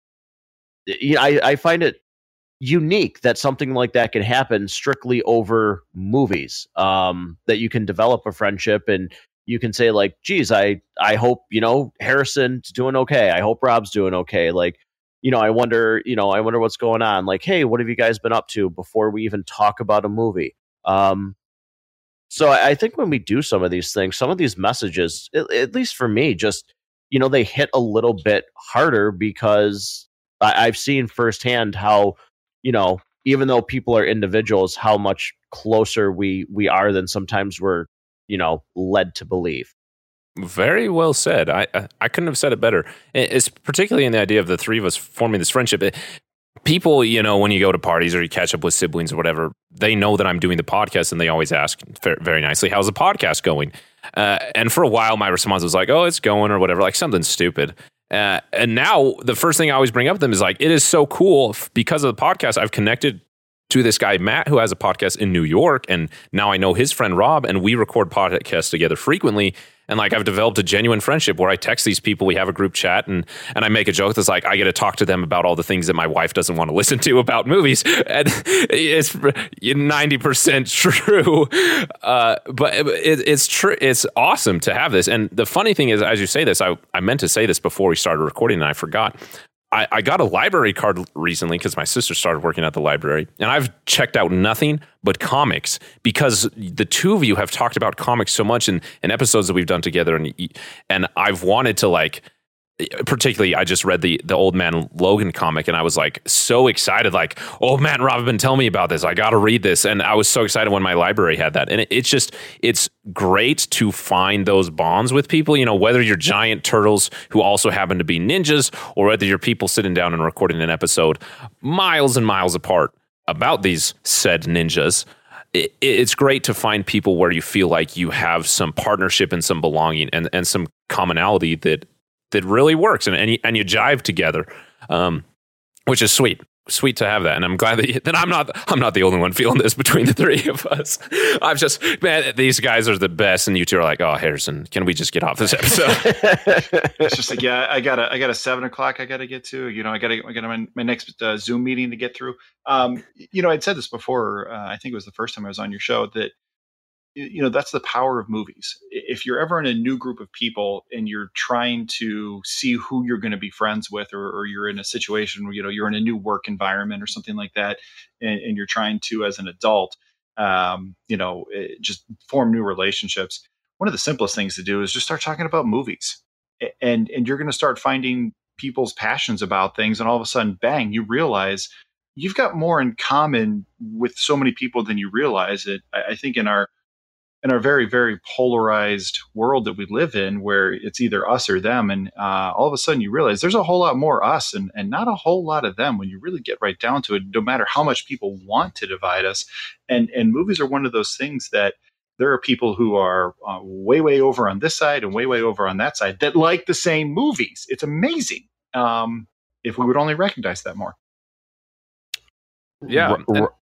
you know, I, I find it unique that something like that can happen strictly over movies. Um, that you can develop a friendship and you can say like, geez, I, I hope, you know, Harrison's doing okay. I hope Robb's doing okay. Like, you know, I wonder, you know, I wonder what's going on. Like, hey, what have you guys been up to before we even talk about a movie? Um, so I think when we do some of these things, some of these messages, at least for me, just you know, they hit a little bit harder because I've seen firsthand how you know, even though people are individuals, how much closer we we are than sometimes we're you know led to believe. Very well said. I, I, I couldn't have said it better. It's particularly in the idea of the three of us forming this friendship people, you know, when you go to parties or you catch up with siblings or whatever, they know that I'm doing the podcast and they always ask very nicely, how's the podcast going? Uh, and for a while, my response was like, oh, it's going or whatever, like something stupid. Uh, and now the first thing I always bring up to them is like, it is so cool because of the podcast. I've connected to this guy, Matt, who has a podcast in New York. And now I know his friend Robb, and we record podcasts together frequently. And like I've developed a genuine friendship where I text these people, we have a group chat, and and I make a joke that's like I get to talk to them about all the things that my wife doesn't want to listen to about movies, and it's ninety percent true. Uh, but it, it's true. It's awesome to have this. And the funny thing is, as you say this, I I meant to say this before we started recording, and I forgot. I, I got a library card recently because my sister started working at the library, and I've checked out nothing but comics because the two of you have talked about comics so much in, in episodes that we've done together, and and I've wanted to like particularly I just read the the old man Logan comic and I was like so excited like oh man Robb been telling me about this. I got to read this. And I was so excited when my library had that. And it, it's just it's great to find those bonds with people you know whether you're giant turtles who also happen to be ninjas or whether you're people sitting down and recording an episode miles and miles apart about these said ninjas. It, it's great to find people where you feel like you have some partnership and some belonging and, and some commonality that that really works and, and, you, and you jive together, um, which is sweet. Sweet to have that, and I'm glad that, you, that I'm not I'm not the only one feeling this between the three of us. I'm just man, these guys are the best, and you two are like, oh Harrison, can we just get off this episode? it's just like yeah, I got a I got a seven o'clock I got to get to. You know, I got to I got my, my next uh, Zoom meeting to get through. Um, you know, I'd said this before. Uh, I think it was the first time I was on your show that you know that's the power of movies. If you're ever in a new group of people and you're trying to see who you're going to be friends with or, or, you're in a situation where you know you're in a new work environment or something like that and, and you're trying to as an adult um, you know eh, just form new relationships one of the simplest things to do is just start talking about movies. And and you're going to start finding people's passions about things and all of a sudden bang you realize you've got more in common with so many people than you realize it. I, I think in our in our very very polarized world that we live in where it's either us or them and uh, all of a sudden you realize there's a whole lot more us and, and not a whole lot of them when you really get right down to it no matter how much people want to divide us. And and movies are one of those things that there are people who are uh, way way over on this side and way way over on that side that like the same movies. It's amazing um, if we would only recognize that more. Yeah r- r-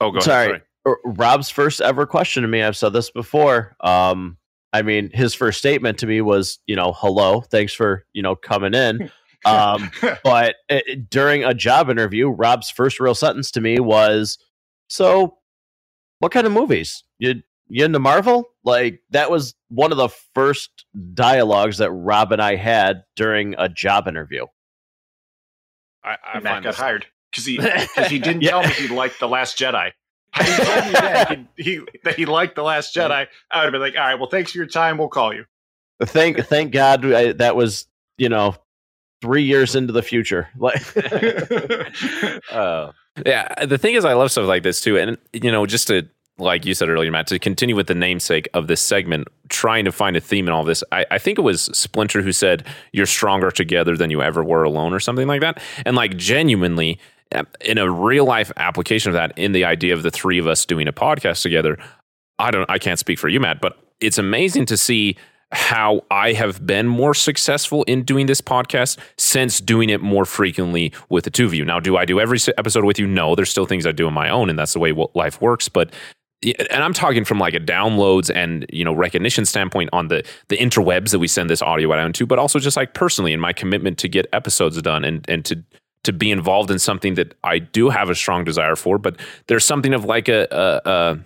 oh go sorry. ahead sorry Robb's first ever question to me, I've said this before. Um, I mean, his first statement to me was, you know, hello, thanks for, you know, coming in. Um, but it, during a job interview, Robb's first real sentence to me was, so what kind of movies? You, you into Marvel? Like, that was one of the first dialogues that Robb and I had during a job interview. I, I Matt got hired because he, cause he didn't yeah. tell me he liked The Last Jedi. Had he told me that he, he, that he liked the Last Jedi, I would have been like, all right, well, thanks for your time. We'll call you. Thank thank God I, that was you know three years into the future. Like, uh, yeah. The thing is, I love stuff like this too, and you know, just to like you said earlier, Matt, to continue with the namesake of this segment, trying to find a theme in all this. I, I, think it was Splinter who said, You're stronger together than you ever were alone, or something like that. And like genuinely, in a real life application of that in the idea of the three of us doing a podcast together i don't i can't speak for you matt but it's amazing to see how I have been more successful in doing this podcast since doing it more frequently with the two of you. Now, do I do every episode with you? No, there's still things I do on my own, and that's the way life works. But and I'm talking from like a downloads and you know recognition standpoint on the the interwebs that we send this audio out into, but also just like personally in my commitment to get episodes done and and to to be involved in something that I do have a strong desire for, but there's something of like a a, a,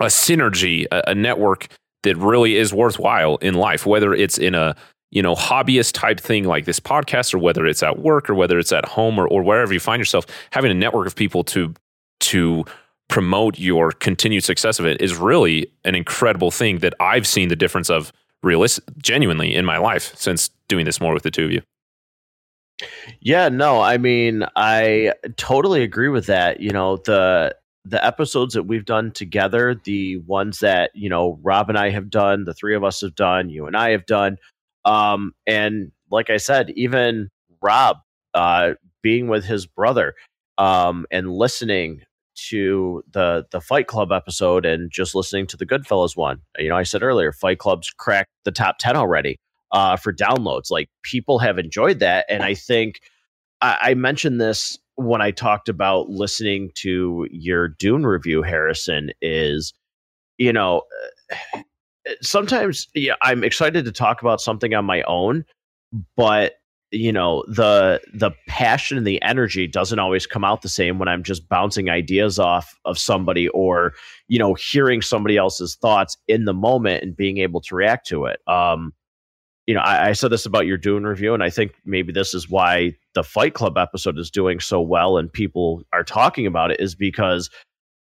a synergy, a, a, network that really is worthwhile in life, whether it's in a you know hobbyist type thing like this podcast, or whether it's at work, or whether it's at home, or, or wherever you find yourself, having a network of people to to promote your continued success of it is really an incredible thing that I've seen the difference of realist genuinely in my life since doing this more with the two of you. Yeah, no, I mean, I totally agree with that. You know, the the episodes that we've done together, the ones that, you know, Robb and I have done, the three of us have done, you and I have done. Um, and like I said, even Robb uh being with his brother um and listening to the the Fight Club episode and just listening to the Goodfellas one. You know, I said earlier, Fight Club's cracked the top 10 already uh, for downloads. Like people have enjoyed that, and I think I, I mentioned this when I talked about listening to your Dune review, Harrison. Is you know uh, sometimes yeah, I'm excited to talk about something on my own, but you know the the passion and the energy doesn't always come out the same when i'm just bouncing ideas off of somebody or you know hearing somebody else's thoughts in the moment and being able to react to it um you know, I, I, said this about your Dune review, and I think maybe this is why the Fight Club episode is doing so well and people are talking about it is because,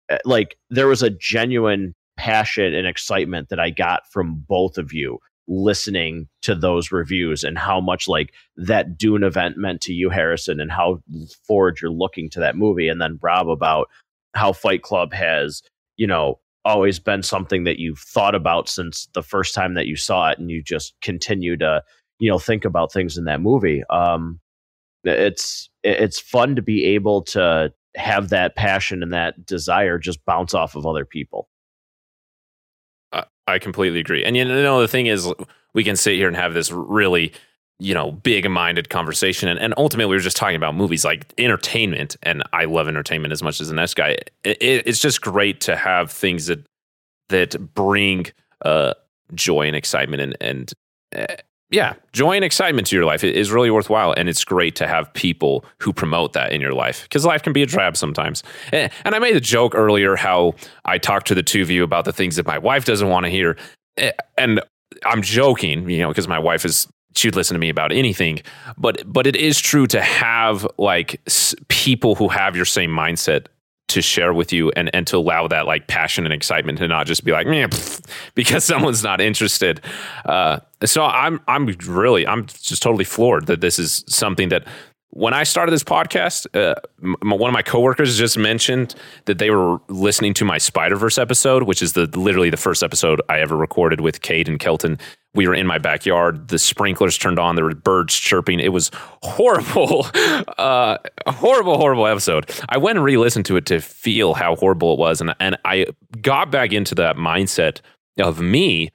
eh, like, there was a genuine passion and excitement that I got from both of you listening to those reviews and how much like that Dune event meant to you, Harrison, and how forward you're looking to that movie. And then Robb about how Fight Club has, you know, always been something that you've thought about since the first time that you saw it and you just continue to you know think about things in that movie. Um it's it's fun to be able to have that passion and that desire just bounce off of other people. I completely agree. And you know the thing is we can sit here and have this really you know big minded conversation. And, and ultimately we were just talking about movies like entertainment and i love entertainment as much as the next guy. It, it, it's just great to have things that that bring uh, joy and excitement and and uh, yeah joy and excitement to your life. Is really worthwhile and it's great to have people who promote that in your life because life can be a drab sometimes. And, and i made a joke earlier how i talked to the two of you about the things that my wife doesn't want to hear. Eh, and I'm joking, you know, because my wife is she'd listen to me about anything. But but it is true to have like s- people who have your same mindset to share with you and and to allow that like passion and excitement to not just be like man because someone's not interested. Uh, so i'm i'm really i'm just totally floored that this is something that when I started this podcast, uh, m- one of my coworkers just mentioned that they were listening to my Spider Verse episode, which is the literally the first episode I ever recorded with Kate and Kelton. We were in my backyard. The sprinklers turned on. There were birds chirping. It was horrible, uh, horrible, horrible episode. I went and re-listened to it to feel how horrible it was, and and I got back into that mindset of me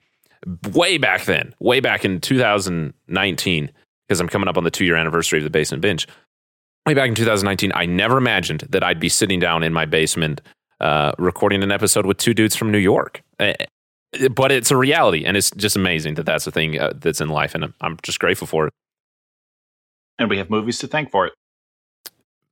way back then, way back in 2019 because I'm coming up on the two year anniversary of the basement binge. Way back in 2019, I never imagined that I'd be sitting down in my basement uh, recording an episode with two dudes from New York. Uh, but it's a reality, and it's just amazing that that's a thing uh, that's in life, and I'm just grateful for it. And we have movies to thank for it.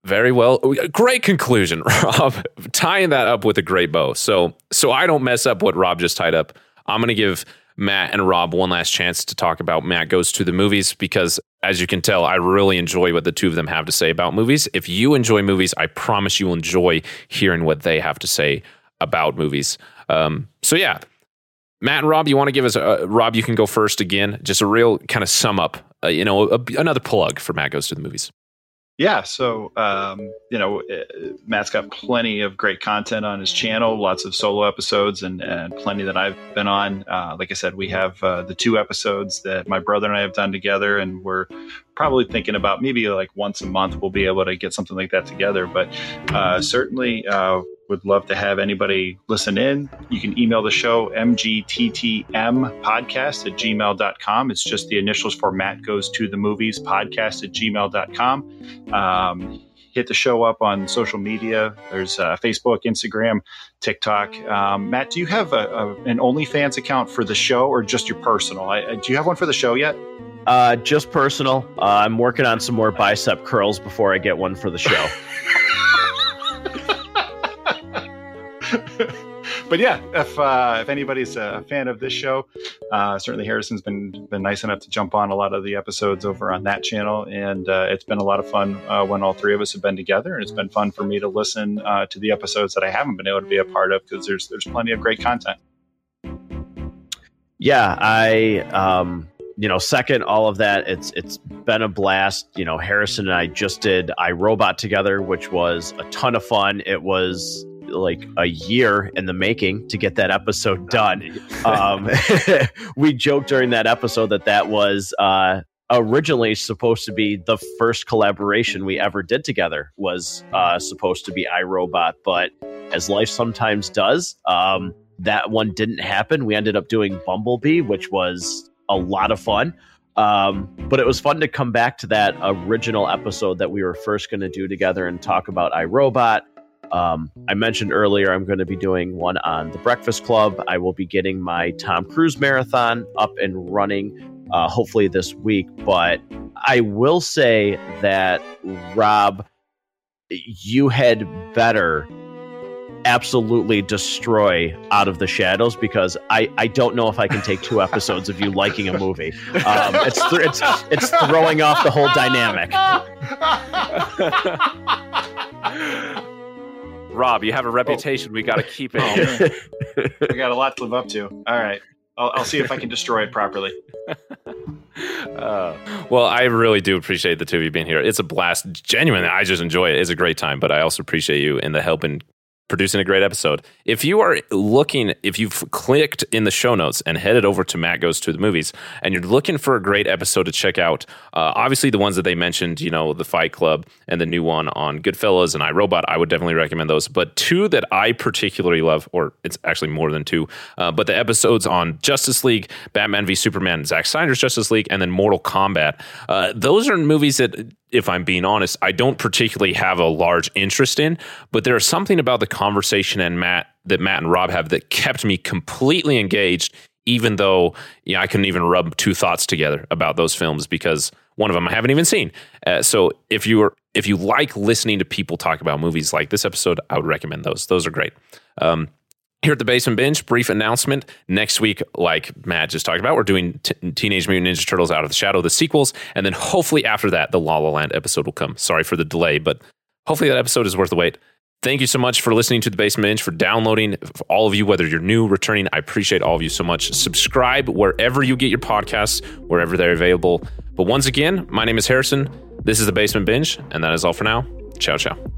Very well. Great conclusion, Robb. Tying that up with a great bow. So, so I don't mess up what Robb just tied up. I'm going to give Matt and Robb one last chance to talk about Matt Goes to the Movies because, as you can tell, I really enjoy what the two of them have to say about movies. If you enjoy movies, I promise you will enjoy hearing what they have to say about movies. Um, so, yeah, Matt and Robb, you want to give us a, Robb? You can go first again. Just a real kind of sum up, uh, you know, a, another plug for Matt Goes to the Movies. Yeah, so um, you know, uh, Matt's got plenty of great content on his channel, lots of solo episodes, and, and plenty that I've been on. Uh, like I said, we have uh, the two episodes that my brother and I have done together, and we're probably thinking about maybe like once a month we'll be able to get something like that together. But uh, certainly, uh, would love to have anybody listen in. You can email the show, mgttm podcast at gmail.com. It's just the initials for Matt Goes to the Movies podcast at gmail.com. Um, hit the show up on social media. There's uh, Facebook, Instagram, TikTok. Um, Matt, do you have a, a, an OnlyFans account for the show or just your personal? I, do you have one for the show yet? Uh, just personal. Uh, I'm working on some more bicep curls before I get one for the show. but yeah, if uh, if anybody's a fan of this show, uh, certainly Harrison's been been nice enough to jump on a lot of the episodes over on that channel, and uh, it's been a lot of fun uh, when all three of us have been together, and it's been fun for me to listen uh, to the episodes that I haven't been able to be a part of because there's there's plenty of great content. Yeah, I um, you know, second all of that, it's it's been a blast. You know, Harrison and I just did iRobot together, which was a ton of fun. It was like a year in the making to get that episode done. Um, we joked during that episode that that was uh, originally supposed to be the first collaboration we ever did together. Was uh, supposed to be iRobot, but as life sometimes does, um, that one didn't happen. We ended up doing Bumblebee, which was a lot of fun. Um, but it was fun to come back to that original episode that we were first going to do together and talk about iRobot. Um, I mentioned earlier I'm going to be doing one on the Breakfast Club. I will be getting my Tom Cruise marathon up and running uh, hopefully this week. But I will say that, Robb, you had better absolutely destroy Out of the Shadows because I, I don't know if I can take two episodes of you liking a movie. Um, it's, th- it's it's throwing off the whole dynamic. Robb, you have a reputation. We got to keep it. Oh, we got a lot to live up to. All right. I'll, I'll see if I can destroy it properly. Uh, well, I really do appreciate the two of you being here. It's a blast. Genuinely, I just enjoy it. It's a great time, but I also appreciate you and the help in producing a great episode. If you are looking, if you've clicked in the show notes and headed over to Matt Goes to the Movies and you're looking for a great episode to check out, uh, obviously the ones that they mentioned, you know, the Fight Club and the new one on Goodfellas and iRobot, I would definitely recommend those. But two that I particularly love, or it's actually more than two, uh, but the episodes on Justice League, Batman v Superman, Zack Snyder's Justice League, and then Mortal Kombat. Uh, those are movies that if I'm being honest, I don't particularly have a large interest in, but there's something about the conversation and Matt that Matt and Robb have that kept me completely engaged, even though know, I couldn't even rub two thoughts together about those films because one of them I haven't even seen. Uh, so if you are if you like listening to people talk about movies like this episode, I would recommend those. Those are great. Um, here at the Basement Binge, brief announcement. Next week, like Matt just talked about, we're doing t- Teenage Mutant Ninja Turtles Out of the Shadow, the sequels. And then hopefully after that, the La La Land episode will come. Sorry for the delay, but hopefully that episode is worth the wait. Thank you so much for listening to the Basement Binge, for downloading. For all of you, whether you're new, returning, I appreciate all of you so much. Subscribe wherever you get your podcasts, wherever they're available. But once again, my name is Harrison. This is the Basement Binge, and that is all for now. Ciao, ciao.